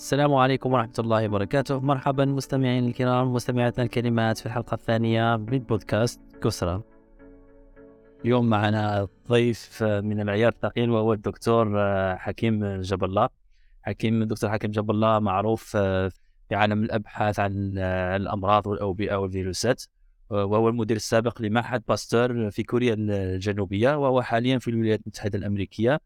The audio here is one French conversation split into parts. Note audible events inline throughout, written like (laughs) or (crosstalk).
السلام عليكم ورحمة الله وبركاته. مرحبا مستمعين الكرام مستمعاتنا الكريمات في الحلقة الثانية من بودكاست كسرى. اليوم معنا ضيف من العيار الثقيل وهو الدكتور حكيم جاب الله. حكيم الدكتور حكيم جاب الله معروف في عالم الأبحاث عن الأمراض والأوبئة والفيروسات. وهو المدير السابق لمعهد باستور في كوريا الجنوبية. وهو حاليا في الولايات المتحدة الأمريكية. آه،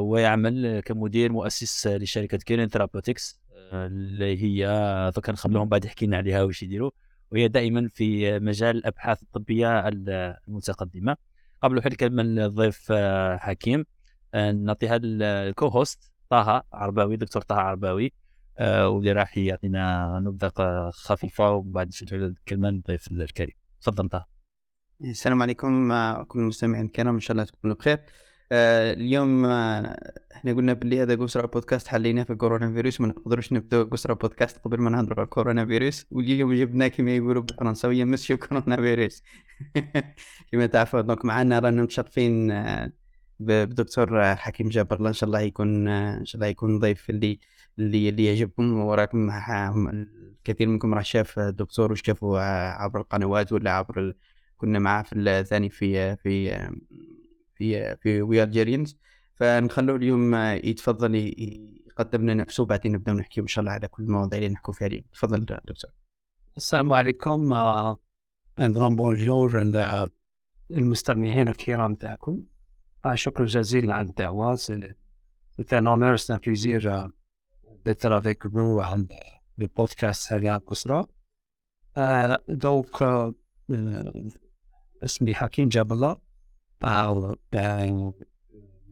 ويعمل كمدير مؤسس لشركة كيرين ثيرابوتكس آه، اللي هي كنخليهم بعد يحكي لنا عليها واش يديروا. وهي دائما في مجال الأبحاث الطبية المتقدمة. قبل حل الكلمة للضيف آه، حكيم نعطيها الكو هوست طه عرباوي دكتور طه عرباوي. واللي راح يعطينا نبذة خفيفة ومن بعد الكلمة للضيف الكريم. تفضل طه. السلام عليكم كل المستمعين الكرام إن شاء الله تكونوا بخير. آه اليوم آه إحنا قلنا باللي هذا قسرة بودكاست حليناه في الكورونا فيروس ما نقدروش نبداو قسرة بودكاست قبل ما نهضروا على الكورونا فيروس واليوم جبنا كما يقولوا بالفرنساوية مسيو كورونا فيروس كما تعرفوا دونك معنا رانا متشرفين آه بدكتور حكيم جابر. الله إن شاء الله يكون آه إن شاء الله يكون ضيف اللي اللي اللي يعجبكم. وراكم الكثير منكم راه شاف الدكتور وشافوا عبر القنوات ولا عبر كنا معاه في الثاني في في في في وي الجيريانز فنخلوه اليوم يتفضل يقدم لنا نفسه وبعدين نبدأ نحكي إن شاء الله على كل المواضيع اللي نحكوا فيها اليوم. تفضل دكتور. السلام عليكم. ان بونجور المستمعين الكرام تاعكم. شكرا جزيلا على الدعوة. C'est un honneur, c'est un plaisir d'être avec vous dans le podcast Salia donc, اسمي حكيم جاب الله. parle ben,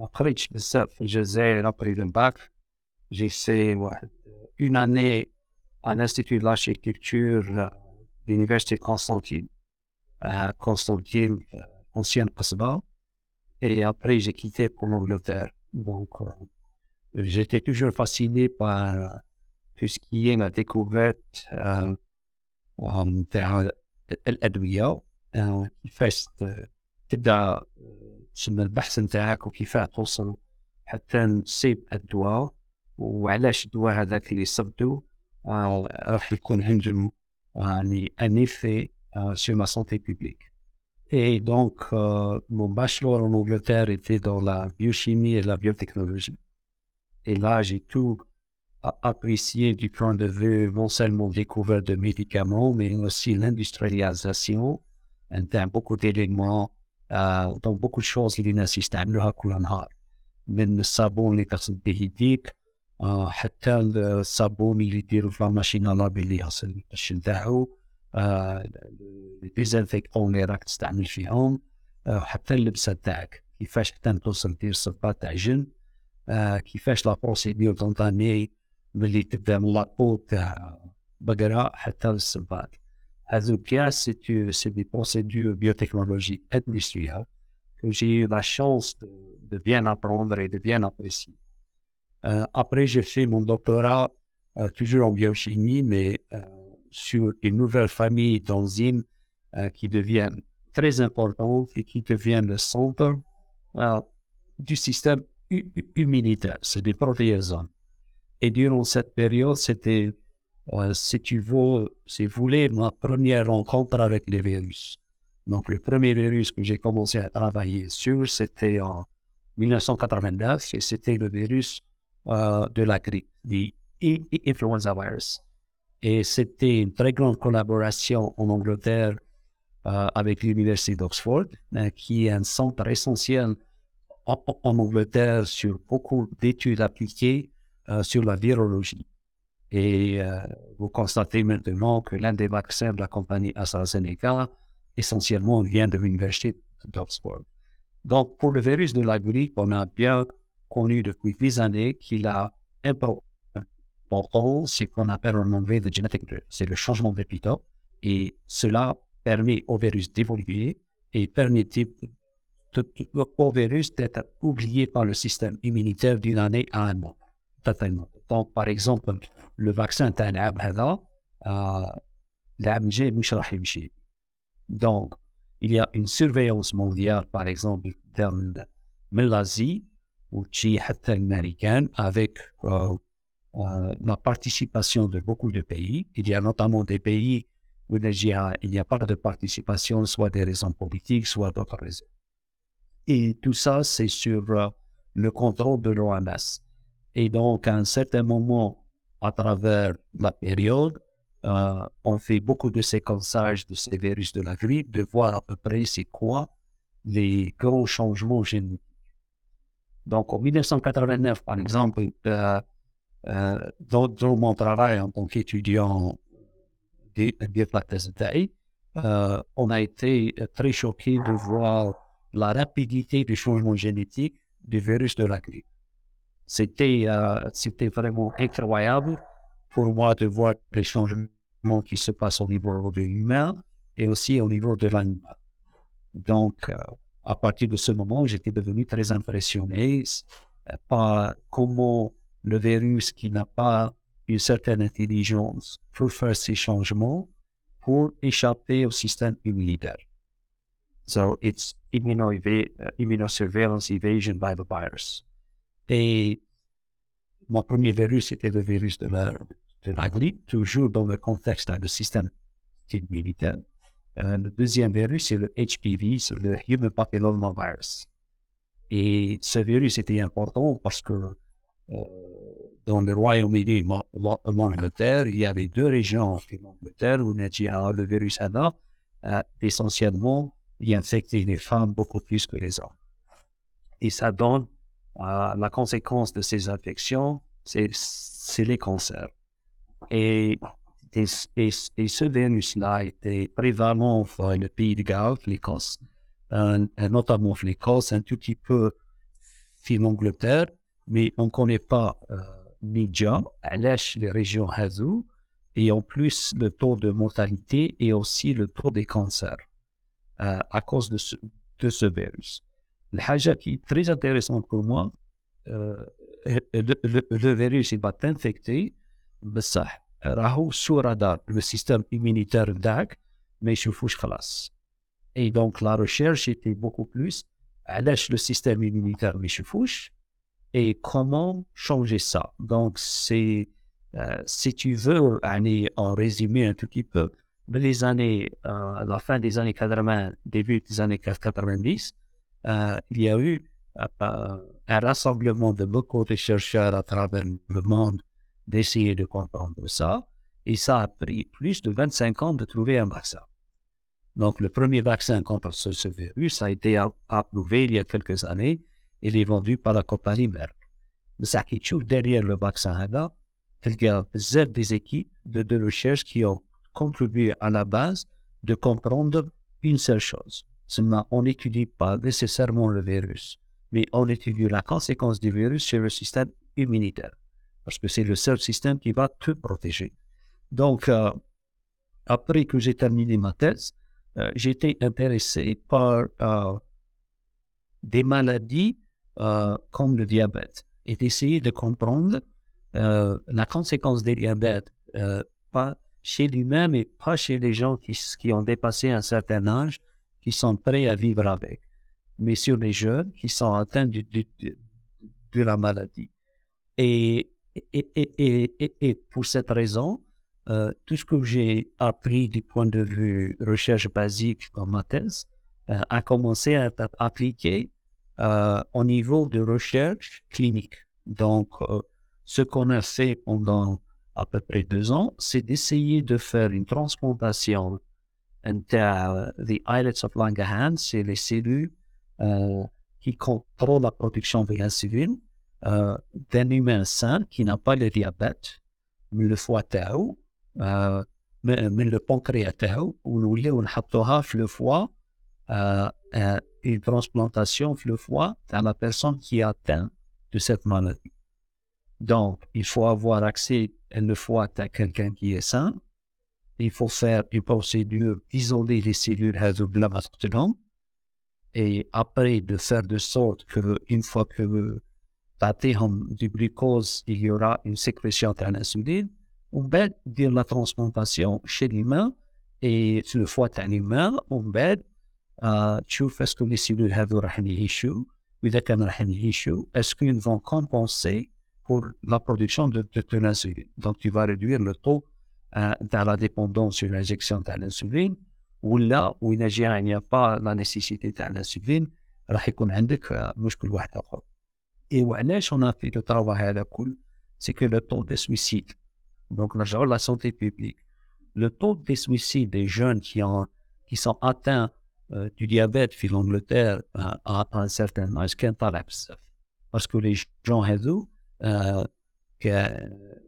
après, ça, je faisais après le bac, j'ai fait une année à l'Institut de l'architecture euh, de l'Université Constantine, à Constantine, euh, ancienne Kosovo. Et après, j'ai quitté pour l'Angleterre. Donc, euh, j'étais toujours fasciné par tout ce qui est la découverte euh, de l'Adouya, qui fait تبدا تسمى البحث نتاعك وكيفاه توصل حتى نصيب الدواء وعلاش الدواء هذاك اللي صبتو آه راح يكون عنده يعني ان ايفي سور لا سونتي بوبليك Et donc, euh, mon bachelor en Angleterre était dans la biochimie et la biotechnologie. Et là, j'ai tout apprécié du point de vue non seulement découverte de médicaments, mais aussi l'industrialisation. Un beaucoup d'éléments دونك بوكو شوز اللي الناس يستعملوها كل نهار من الصابون اللي تغسل به يديك آه حتى الصابون اللي يديرو في اللي يغسل القش نتاعو آه ديزانفيكتون اللي راك تستعمل فيهم آه حتى اللبسة تاعك. كيفاش حتى توصل دير صباط تاع جن كيفاش لا بروسيدور تنطاني ملي تبدا من لاكو تاع بقرة حتى للصباط. Azukia, c'est des procédures biotechnologiques industrielles que j'ai eu la chance de, de, bien apprendre et de bien apprécier. Euh, après, j'ai fait mon doctorat euh, toujours en biochimie, mais euh, sur une nouvelle famille d'enzymes qui deviennent très importantes et qui deviennent le centre du système immunitaire. C'est des protéasomes. Et durant cette période, c'était si tu veux, si vous voulez, ma première rencontre avec les virus. Donc, le premier virus que j'ai commencé à travailler sur, c'était en 1989 et c'était le virus euh, de la grippe, l'influenza virus. Et c'était une très grande collaboration en Angleterre euh, avec l'Université d'Oxford, euh, qui est un centre essentiel en, en Angleterre sur beaucoup d'études appliquées euh, sur la virologie. Et euh, vous constatez maintenant que l'un des vaccins de la compagnie AstraZeneca, essentiellement, vient de l'université d'Oxford. Donc, pour le virus de la grippe, on a bien connu depuis des années qu'il a important, c'est qu'on appelle en anglais the genetic c'est le changement d'épitope, et cela permet au virus d'évoluer et permet au virus d'être oublié par le système immunitaire d'une année à un an. Totalement. Donc, par exemple, le vaccin تاع العام هذا العام الجاي مش راح يمشي donc il y a une surveillance mondiale par exemple من l'Asie وتجي حتى الامريكان avec euh, euh, la participation de beaucoup de pays. Il y a notamment des pays où il n'y a, il n'y a pas de participation, soit des raisons politiques, soit d'autres raisons. Et tout ça, c'est sur euh, le contrôle de l'OMS. Et donc, à un certain moment, à travers la période, euh, on fait beaucoup de séquençage de ces virus de la grippe, de voir à peu près c'est quoi les gros changements génétiques. Donc, en 1989, par exemple, euh, euh, dans, dans, mon travail en tant qu'étudiant de euh, on a été très choqué de voir la rapidité du changement génétique du virus de la grippe. C'était euh, c'était vraiment incroyable pour moi de voir les changements qui se passent au niveau de l'humain et aussi au niveau de l'animal. Donc, euh, à partir de ce moment, j'étais devenu très impressionné euh, par comment le virus qui n'a pas une certaine intelligence peut faire ces changements pour échapper au système immunitaire. So it's immuno immunosurveillance evasion by the virus. Et mon premier virus, c'était le virus de la, de grippe, toujours dans le contexte du système immunitaire. Euh, le deuxième virus, c'est le HPV, le Human Papillomavirus. Et ce virus était important parce que euh, dans le Royaume-Uni, l'Angleterre, il y avait deux régions en Angleterre où le virus là, euh, essentiellement, il infectait les femmes beaucoup plus que les hommes. Et ça donne euh, la conséquence de ces infections, c'est les cancers. Et ce virus-là était prévalent dans le pays de Galles, l'Écosse, notamment l'Écosse, un tout petit peu l'Angleterre, mais on ne connaît pas euh, Nidja, les régions Hazou, et en plus le taux de mortalité et aussi le taux des cancers euh, à cause de ce virus. La chose qui est très intéressante pour moi, euh, le, le, le, virus il va t'infecter, ça راهو sous radar le système immunitaire DAC mais يشوفوش خلاص et donc la recherche était beaucoup plus علاش le système immunitaire ما يشوفوش et comment changer ça donc c'est euh, si tu veux aller en résumé un tout petit peu les années euh, à la fin des années 80 début des années 90 euh, il y a eu euh, un rassemblement de beaucoup de chercheurs à travers le monde d'essayer de comprendre ça. Et ça a pris plus de 25 ans de trouver un vaccin. Donc, le premier vaccin contre ce, virus a été approuvé il y a quelques années. Il est vendu par la compagnie Merck. Mais ça qui est derrière le vaccin là, il y a des équipes de, de recherche qui ont contribué à la base de comprendre une seule chose. On n'étudie pas nécessairement le virus, mais on étudie la conséquence du virus sur le système immunitaire parce que c'est le seul système qui va te protéger. Donc, euh, après que j'ai terminé ma thèse, euh, été intéressé par euh, des maladies comme le diabète et d'essayer de comprendre la conséquence des diabètes, pas chez lui-même et pas chez les gens qui, ont dépassé un certain âge, qui sont prêts à vivre avec, mais sur les jeunes qui sont atteints de, la maladie. Et, pour cette raison, euh, tout ce que j'ai appris du point de vue recherche basique dans ma thèse euh, a commencé à être appliqué euh, au niveau de recherche clinique. Donc, ce qu'on a fait pendant à peu près deux ans, c'est d'essayer de faire une transplantation de the islets of Langerhans, c'est les cellules qui contrôlent la production de l'insuline euh, d'un humain sain qui n'a pas le diabète, mais le foie tau, euh, mais, le pancréas tau, où nous avons le foie, euh, une transplantation le foie à la personne qui est atteinte de cette maladie. Donc, il faut avoir accès le foie à quelqu'un qui est sain Il faut faire une procédure isoler les cellules de et après de faire de sorte que une fois que du glucose, il y aura une sécrétion de l'insuline. On va dire la transplantation chez l'humain et le foie de l'humain, on va تشوف اسكو لي سيلول هذو راح يعيشوا واذا كانوا راح يعيشوا اسكو ils vont compenser pour la production de, de, de l'insuline. Donc, tu vas réduire le taux euh, dans la dépendance sur l'injection de l'insuline, ou là où il n'y a pas la nécessité de l'insuline, راح يكون عندك آه، مشكل واحد اخر. Et وعلاش on a fait le travail هذا كل c'est que le taux de suicide. Donc, نرجعوا la santé publique. Le taux de suicide des jeunes qui, ont, qui sont atteints euh, du diabète في l'Angleterre à, à un certain âge كان طالع بزاف. Parce que les gens هذو euh, que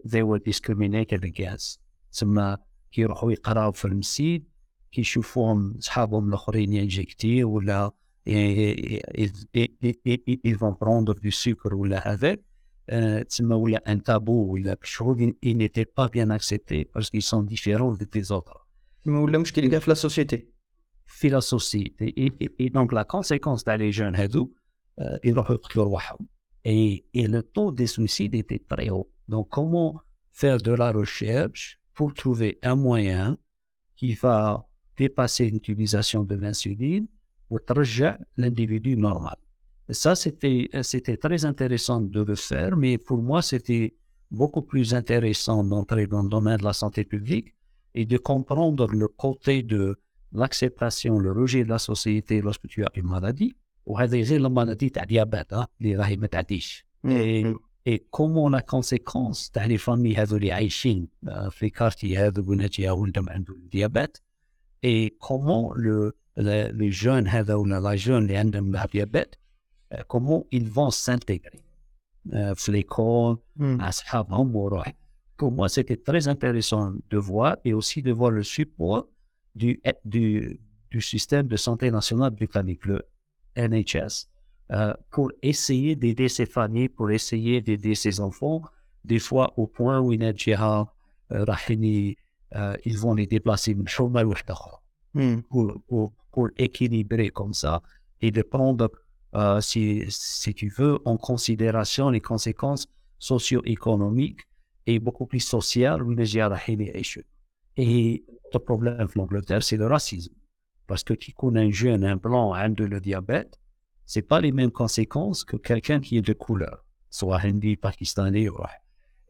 they were discriminated against. تما كيروحوا يقراو في المسيد كيشوفوهم صحابهم الآخرين ينجكتي ولا يفون بروندر دو سكر ولا هذا تسمى ولا ان تابو ولا شغل اي نيتي با بيان اكسبتي باسكو سون ديفيرون دي زوطر ولا مشكل كاع في لا سوسيتي في لا سوسيتي اي دونك لا كونسيكونس تاع لي جون هادو يروحوا يقتلوا رواحهم اي اي لو تو دي سويسيد ايتي تري هو دونك كومون فير دو لا ريشيرش pour trouver un moyen qui va dépasser l'utilisation de l'insuline pour ترجع l'individu normal. Et ça, c'était, c'était très intéressant de le faire, mais pour moi, c'était beaucoup plus intéressant d'entrer dans le domaine de la santé publique et de comprendre le côté de l'acceptation, le rejet de la société lorsque tu as une maladie. وهذا غير la maladie تاع diabète hein, اللي راهي ما تعديش. Et, et comment la conséquence تاع les familles هذو اللي عايشين آه، في كارتي هذو ونجي ولدهم عنده الديابات et comment le, le, les jeunes هذا ولا la jeune اللي عندهم الديابات آه، comment ils vont s'intégrer آه، في l'école مع أصحابهم وروح pour moi c'était très intéressant de voir et aussi de voir le support du, du, du système de santé nationale britannique, le NHS, euh, pour essayer d'aider ses familles, pour essayer d'aider ses enfants, des fois au point où euh, Rahini, euh, ils vont les déplacer mm. pour, pour, pour équilibrer comme ça et de prendre, si, tu veux, en considération les conséquences socio-économiques et beaucoup plus sociales où Inadjihad, Rahini échouent. Et le problème en Angleterre, c'est le racisme. Parce que qui connaît un jeune, un blanc, un de le diabète, c'est pas les mêmes conséquences que quelqu'un qui est de couleur, soit hindi, pakistanais ou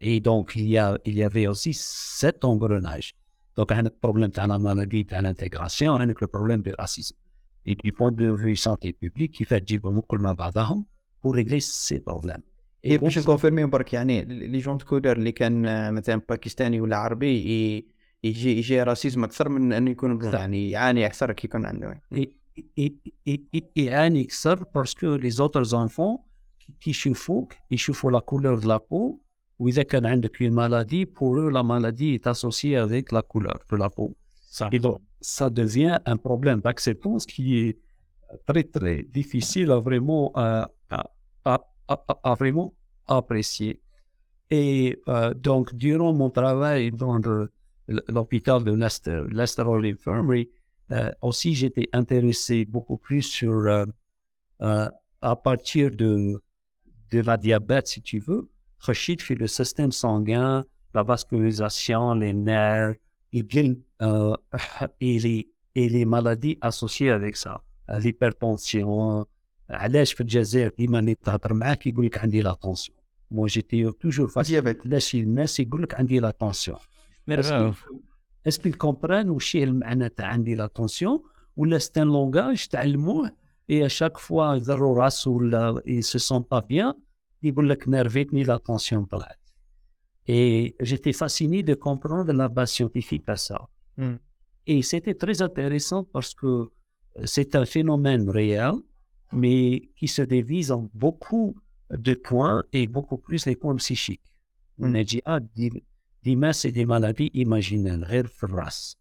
Et donc, il y, a, il y avait aussi cet engrenage. Donc, un problème de la maladie, de l'intégration, un le problème du racisme. Et du point de vue santé publique, il fait جيبهم كل مع بعضهم pour régler ces problèmes. اي باش نكونفيرمي برك يعني لي جون كولور اللي كان آه، مثلا باكستاني ولا عربي ي- يجي يجي راسيزم اكثر من انه يكون بلون، صح. يعني يعاني اكثر كي يكون عنده et, et, et, un XR parce que les autres enfants qui chauffent, ils chauffent la couleur de la peau. Ou ils ont une maladie, pour eux, la maladie est associée avec la couleur de la peau. Ça. Et donc, ça devient un problème d'acceptance qui est très, très difficile à vraiment, à, à, à, vraiment apprécier. Et euh, donc, durant mon travail dans l'hôpital de Leicester, Leicester Infirmary, aussi j'étais intéressé beaucoup plus sur, euh, euh, à partir de, de la diabète, si tu veux, Rachid fait le système sanguin, la vascularisation, les nerfs, et bien, euh, (laughs) et, les, et les maladies associées avec ça. Euh, L'hypertension, علاش في الجزائر ديما اللي تهضر معاك يقول لك عندي لا طونسيون مو جيتي توجور فاسيل ديابيت علاش الناس يقول لك عندي لا طونسيون اسكو كومبران وش هي المعنى تاع عندي لا طونسيون ولا ستان لونغاج تعلموه اي شاك فوا يضروا راسه ولا سو سون با بيان يقول لك نرفيتني لا طونسيون طلعت Et j'étais fasciné de comprendre la base scientifique à ça. Mm. Et c'était très intéressant parce que euh, c'est un phénomène réel, mais qui se divise en beaucoup de points et beaucoup plus les points psychiques. Mm. On a dit, ah, دي- ديما c'est des maladies imaginaires غير في الراس.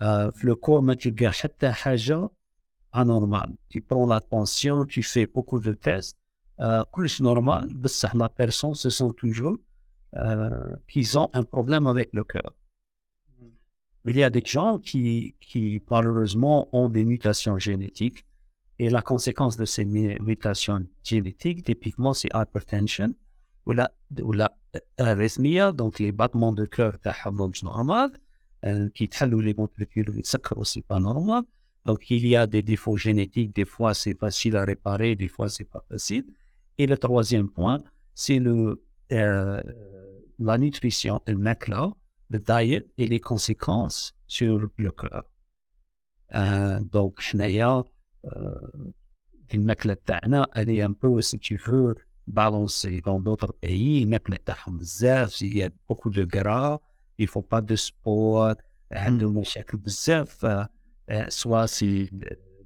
آه، في le corps ما تلقى حتى حاجة anormal. Tu prends la tension, tu fais beaucoup de tests, euh, كلش normal, بصح la personne se sent toujours euh, qu'ils ont un problème avec le cœur. Il y a des gens qui, qui malheureusement ont des mutations génétiques et la conséquence de ces mu- mutations génétiques, typiquement, c'est hypertension ou la, ou la arythmia, donc les battements de cœur تاعهم مش normal, euh, qui تحلوا les molécules يسكروا c'est pas normal. Donc il y a des défauts génétiques, des fois c'est facile à réparer, des fois c'est pas facile. Et le troisième point, c'est le euh, la nutrition, le MACLA, le diet et les conséquences sur le cœur. Euh, donc, حنايا الماكله تاعنا elle est un peu si tu veux balancés dans d'autres pays, même les bzaf, il y a beaucoup de gras, ils ne font pas de sport, euh, mm. euh, euh, soit c'est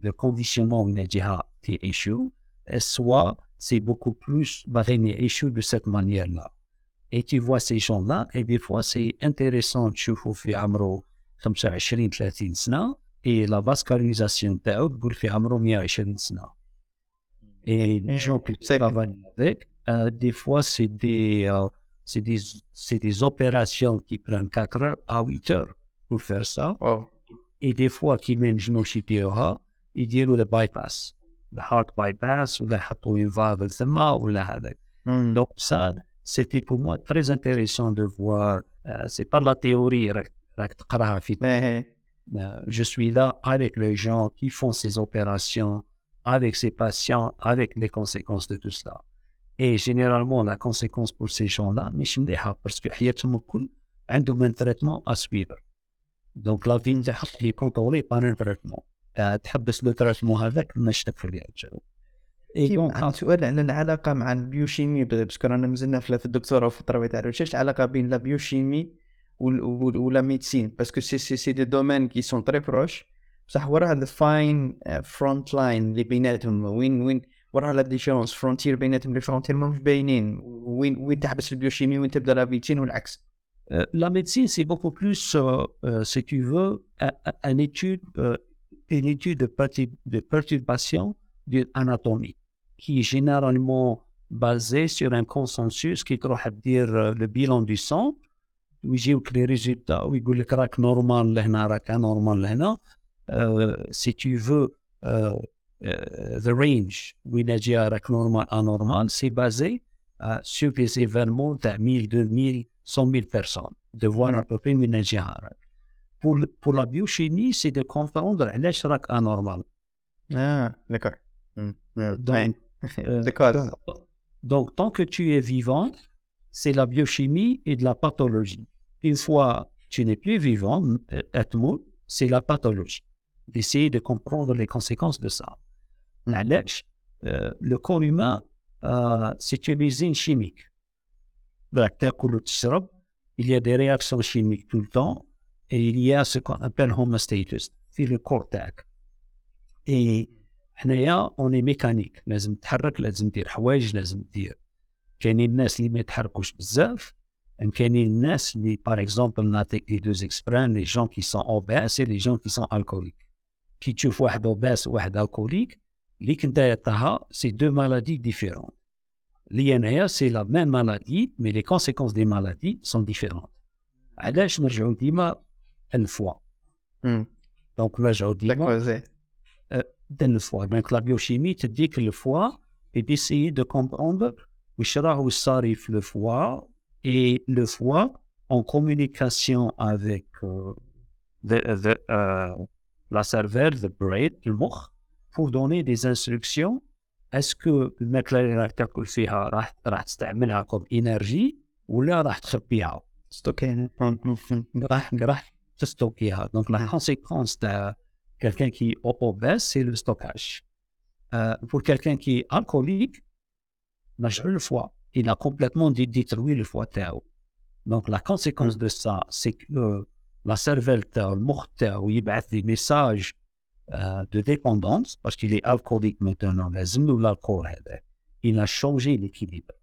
le conditionnement déjà qui est échoué, soit c'est beaucoup plus mariné échoué de cette manière-là. Et tu vois ces gens-là, et des fois c'est intéressant, tu vois, Amro, comme ça, 20-30 ans, et la vascularisation, tu as, tu as, et les gens qui travaillent avec, euh, des fois, c'est des, euh, des, des, opérations qui prennent 4 heures à 8 heures pour faire ça. Et des fois, qui mènent nos CPOA, ils disent le bypass, le heart bypass, ou le heart SMA, ou le mm. Donc, ça, c'était pour moi très intéressant de voir. Euh, c'est pas la théorie, mais euh, je suis là avec les gens qui font ces opérations avec ces patients, avec les conséquences de tout cela. Et généralement, la conséquence pour ces gens-là, مش مليحة parce que حياتهم الكل عندهم un traitement à suivre. Donc la vie تاعهم هي contrôlée par un traitement. Euh, تحبس لو traitement هذاك مش تكفي لها الجو. Et كيف donc, عندي سؤال على العلاقه مع البيوشيمي باسكو رانا مازلنا في في الدكتوراه وفي التربيه تاع الريشيرش العلاقه بين لا بيوشيمي وال- وال- ولا ميديسين باسكو سي سي سي دي دومين كي سون تري بروش بصح وراها الفاين فرونت لاين اللي بيناتهم وين وين وراها لا ديفيرونس فرونتير بيناتهم لي فرونتير مش باينين وين وين تحبس البيوشيمي وين تبدا لا ميديسين والعكس Euh, la médecine, euh, euh, si tu veux, un- un- une euh, une étude de, de perturbation de l'anatomie, qui est généralement basée un consensus qui doit dire euh, le ويجيوك les résultats ويقول لك راك نورمال لهنا راك انورمال لهنا euh, si tu veux euh, euh, the range وين جا راك نورمال انورمال c'est basé euh, sur les événements de 1000 2000 100 000 personnes de voir à peu près وين جا راك pour, le- pour la biochimie c'est de comprendre علاش راك anormal اه داكور (laughs) Donc, Euh, داكور Donc, tant que tu es vivant, c'est la biochimie et de la pathologie. Une fois tu n'es plus vivant, euh, être mort, c'est la pathologie. D'essayer de comprendre les conséquences de ça. علاش euh, le corps humain, euh, c'est une usine chimique. راك تاكل وتشرب, il y a des réactions chimiques tout le temps, et il y a ce qu'on appelle homostasis في le corps تاعك. Et حنايا اوني ميكانيك لازم تحرك لازم دير حوايج لازم دير كاينين الناس اللي ما يتحركوش بزاف ان كاينين الناس اللي باغ اكزومبل نعطيك لي دوز اكسبران لي جون كي سون اوباس لي جون كي سون الكوليك كي تشوف واحد اوباس وواحد الكوليك ليك نتايا تاعها سي دو مالادي ديفيرون لي انايا سي لا ميم مالادي مي لي كونسيكونس دي مالادي سون ديفيرون علاش نرجعو ديما الفوا دونك نرجعو ديما داكور زين dans le foie. Donc la biochimie te dit que le foie et d'essayer de comprendre وش راهو صاري في le foie et le foie en communication avec euh, the, the, euh, la cervelle, the brain, المخ pour donner des instructions est-ce que الماكلة اللي راح تاكل فيها راح راح تستعملها comme énergie ولا راح تخبيها ستوكين راح راح تستوكيها donc la conséquence de quelqu'un qui est obèse c'est le stockage Euh, pour quelqu'un qui est alcoolique نرجعوا le foie il a complètement dé- détruit le foie تاعو donc la conséquence de ça c'est que la cervelle تاعو المخ تاعو يبعث des messages euh, de dépendance parce qu'il est alcoolique maintenant لازم له l'alcool هذا il a changé l'équilibre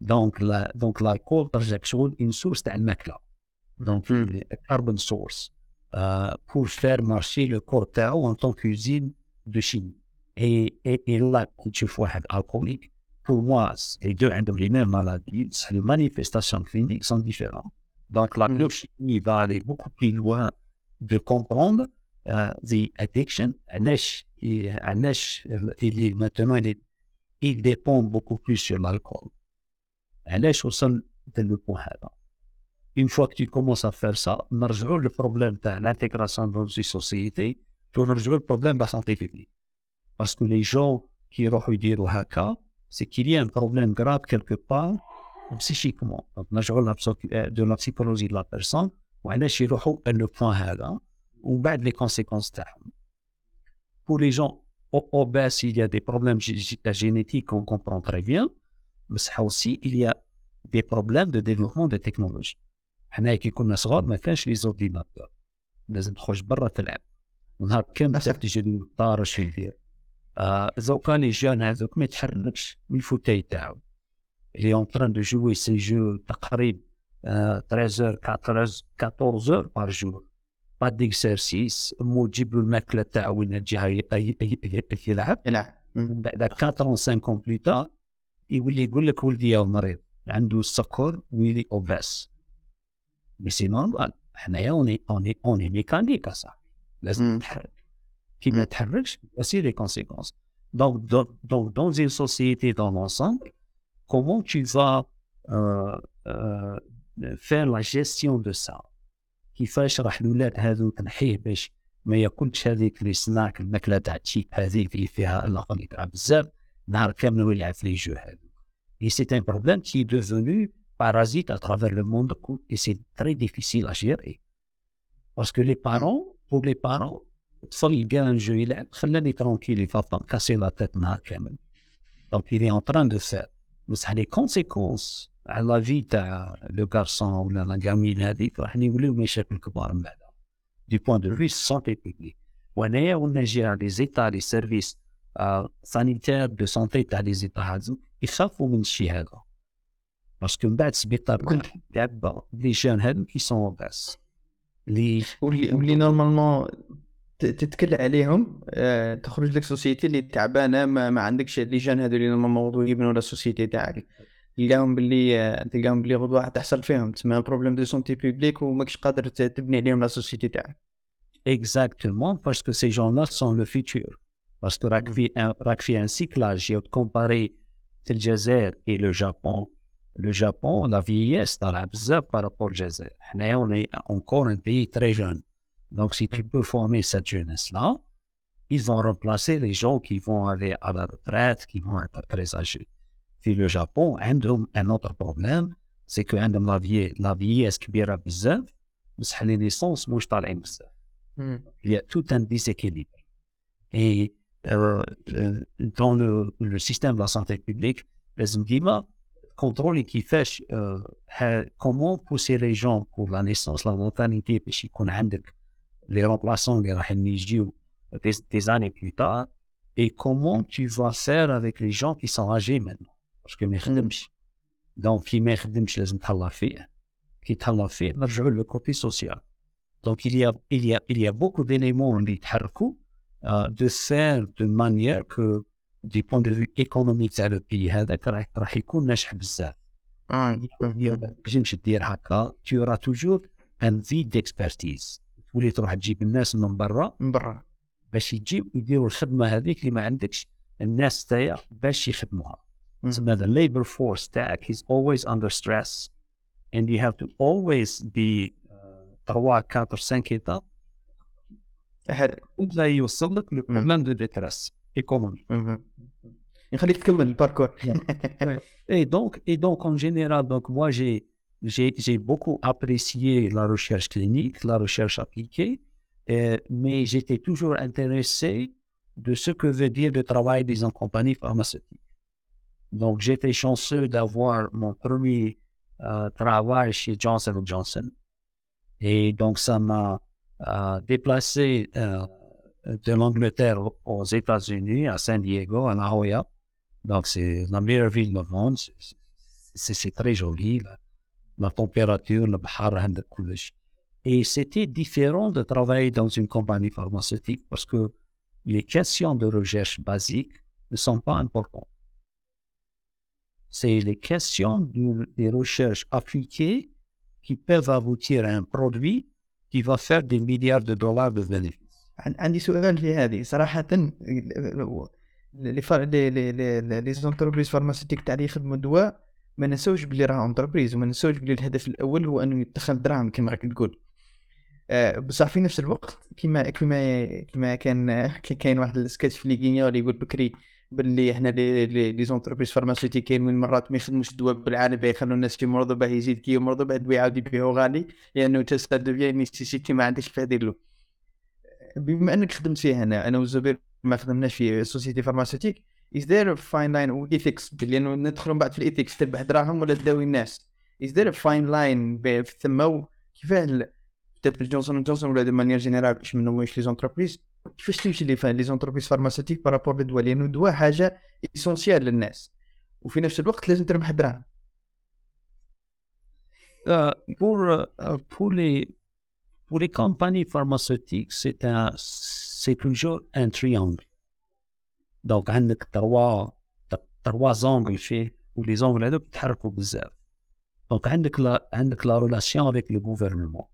donc la, donc l'alcool ترجع شغل une source تاع الماكله donc Hmm. il est a carbon source euh, pour faire marcher le corps تاعو en tant qu'usine de chimie et, et, et là quand tu vois واحد alcoolique pour moi les deux عندهم les mêmes maladies les manifestations cliniques sont différentes donc, la mm. neurochimie va aller beaucoup plus loin de comprendre uh, the addiction. Anesh, il, Anesh, il est maintenant, il, est, il, dépend beaucoup plus sur l'alcool. Anesh, au sein de le Une fois que tu commences à faire ça, le problème de l'intégration dans une société, tu le problème de la santé publique. Parce que les gens qui ont dit c'est qu'il y a un problème grave quelque part, بسيشيكمون دونك نرجعوا لها دو لا بسيكولوجي دو لا بيرسون وعلاش يروحوا لو بوان هذا ومن بعد لي كونسيكونس تاعهم pour les gens obèses, il y a des problèmes génétiques qu'on comprend très bien, mais aussi il y a des problèmes de développement de technologies. حنا كي كنا صغار ما كانش لي زورديناتور لازم تخرج برا تلعب ونهار كامل تجي للدار اش يدير آه زوكا لي جون هذوك ما يتحركش من الفوتاي تاعو اللي اون تران دو جوي سي جو تقريب 13 14 14 بار جور با ديكسيرسيس مو تجيب له الماكلة تاعو وين الجهه يلعب. يلعب بعد 4 5 بلو تار يولي يقول لك ولدي مريض عنده السكر ويلي اوباس مي سي نورمال حنايا اوني اوني اوني ميكانيك اصاحبي لازم نتحرك كي ما تحركش سي لي كونسيكونس دونك دونك دون زين سوسيتي دون لونسومبل كومون tu vas euh, euh, faire la gestion de ça كيفاش راح الاولاد هذو تنحيه باش ما ياكلش هذيك لي سناك الماكله تاع تشيب هذيك اللي فيها الاخر اللي تلعب بزاف نهار كامل هو يلعب في لي جو هذو اي سي ان بروبليم كي est devenu parasite à travers le monde et c'est très difficile à gérer parce que les parents pour les parents الطفل يلقى ان جو يلعب خلاني ترونكيل يفضل كاسي لا تيت نهار كامل دونك il est en train de faire بصح لي كونسيكونس على لا في تاع لو غارسون ولا لا غامين هذيك راح يوليو مشاكل كبار من بعد دي بوان دو في سونتي بيبليك وهنايا وين نجي على لي زيتا لي سيرفيس سانيتير دو سونتي تاع لي زيتا هذو يخافوا من الشيء هذا باسكو من بعد سبيطار يعبى لي جون هذو كي سون باس اللي واللي نورمالمون تتكل عليهم آه، تخرج لك سوسيتي اللي تعبانة ما, ما عندكش لي جون هذو اللي نورمالمون يبنوا لا سوسيتي تاعك تلقاهم باللي تلقاهم باللي غدوة تحصل فيهم تسمى بروبليم دو سونتي بوبليك وماكش قادر تبني عليهم لا سوسيتي تاعك Exactement, parce que ces gens-là sont le futur. Parce que راك في راك في un cyclage comparer le Jazer et le Japon. Le Japon, la vieillesse طالعه بزاف par rapport au Jazer. حنايا on est encore un pays très jeune. Donc si tu peux former cette jeunesse-là, ils vont remplacer les gens qui vont aller à la retraite, qui vont être très âgés. في le Japon عندهم un autre problème c'est que عندهم لا في لا vieillesse كبيره بزاف بصح لي نيسونس مش طالعين بزاف il y a tout un déséquilibre et euh, dans le, le système de la santé publique لازم ديما كونترولي كيفاش uh, comment pousser les gens pour la naissance la maternité باش يكون عندك les remplaçants اللي راح يجيو des, des années plus tard et comment tu vas faire avec les gens qui sont âgés maintenant باسكو ما يخدمش دونك كي ما يخدمش لازم تهلا فيه كي تهلا فيه نرجعوا للكوتي سوسيال دونك il y a il y a il y a beaucoup d'éléments اللي يتحركوا de faire de manière que du point de vue économique تاع لو بي هذاك راح راح يكون ناجح بزاف اه تنجمش دير هكا tu auras toujours un vide d'expertise تولي تروح تجيب الناس من برا من برا. باش يجيب يديروا الخدمة هذيك اللي ما عندكش. الناس تاعي باش يخدموها. تسمى the labor force تاعك is always under stress. And you have to always be uh, 3 4 5 étapes هذا ولا يوصل لك لو دو ديتريس ايكونومي يخليك تكمل الباركور. (laughs) Et donc et donc en général donc moi j'ai j'ai beaucoup apprécié la recherche clinique la recherche appliquée euh, mais j'étais toujours intéressé de ce que veut dire le travail des compagnies pharmaceutiques donc, j'étais chanceux d'avoir mon premier euh, travail chez Johnson Johnson. Et donc, ça m'a euh, déplacé de l'Angleterre aux États-Unis, à San Diego, à La Jolla. Donc, c'est la meilleure ville du monde. C'est très joli. La, la température, le bahar, Et c'était différent de travailler dans une compagnie pharmaceutique parce que les questions de recherche basiques ne sont pas importantes c'est les questions de, des recherches appliquées qui peuvent aboutir à un produit qui va faire des milliards de dollars de bénéfices. عندي سؤال في هذه صراحة لي زونتربريز فارماسيتيك تاع اللي يخدموا دواء ما نسوش بلي راه انتربريز وما نسوش بلي الهدف الأول هو أنه يدخل دراهم كما راك تقول. أه بصح في نفس الوقت كما كما كما كان كاين واحد السكتش في ليغينيا اللي يقول بكري باللي إحنا لي زونتربريز فارماسيوتيكين من مرات ما يخدموش الدواء بالعنبه يخلوا الناس كي مرضوا باه يزيد كي يمرضوا باه الدواء يعاود يبيعوا غالي لأنه انت سا دوفيان نيسيسيتي ما عندكش دير له بما أنك خدمت فيه هنا أنا وزبير ما خدمناش في سوسيتي فارماسيوتيك از ذير فاين لاين وايثكس لأنه ندخلوا بعد في الايثكس تربح دراهم ولا تداوي الناس؟ از ذير فاين لاين ثم كيفاه بتات جونسون جونسون ولا دو مانيير جينيرال باش ما نويش لي زونتربريز؟ كيفاش تمشي لي لي زونتربريز فارماسيتيك بارابور للدواء لأنه الدواء حاجة اسونسيال للناس. وفي نفس الوقت لازم تربح دراهم. Euh, pour, euh, pour, les, pour les compagnies pharmaceutiques, c'est un, toujours un triangle. Donc, عندك trois, trois angles فيه ولي زونغل هذوك يتحركوا بزاف. Donc, عندك la, عندك gouvernement.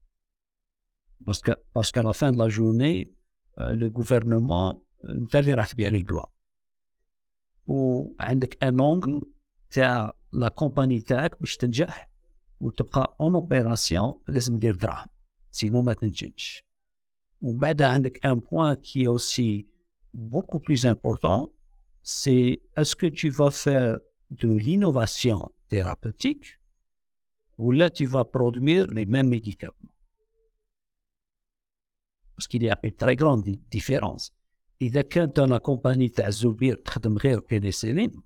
Parce que, parce qu'à la fin de la journée, euh, le gouvernement انت اللي راح تبيع لي الدواء. وعندك ان اونغل تاع لا كومباني تاعك باش تنجح وتبقى اون اوبيراسيون لازم دير دراهم سينو ما تنجمش ومن بعد عندك ان بوان كي اوسي beaucoup plus important c'est est-ce que tu vas faire de l'innovation thérapeutique ou là tu vas produire les mêmes médicaments parce qu'il y a une très grande di- différence إذا كانت أنا كومباني تاع الزبير تخدم غير بينيسيلين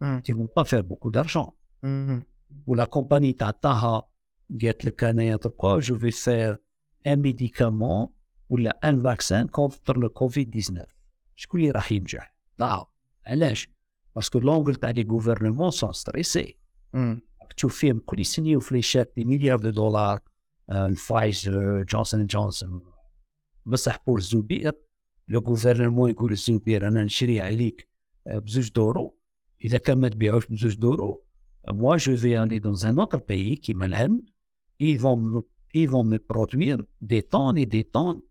مم. tu ne vont pas faire beaucoup d'argent مم. ولا كومباني تاع طه قالت لك انايا تبقى جو في فير ان ميديكامون ولا ان فاكسان كونتر لو كوفيد 19 شكون اللي راح ينجح؟ لا علاش؟ باسكو لونجل تاع لي غوفرنمون سون ستريسي. تشوف فيهم كل يسنيو في ليشات دي مليار دو دولار الفايزر جونسون جونسون بصح بور الزبير لو غوفرنمون يقول الزبير أنا نشري عليك آه، بزوج دورو إذا كان ما تبيعوش بزوج دورو moi je vais aller dans un autre pays qui m'aime ils vont me, ils vont me produire des tonnes et des tonnes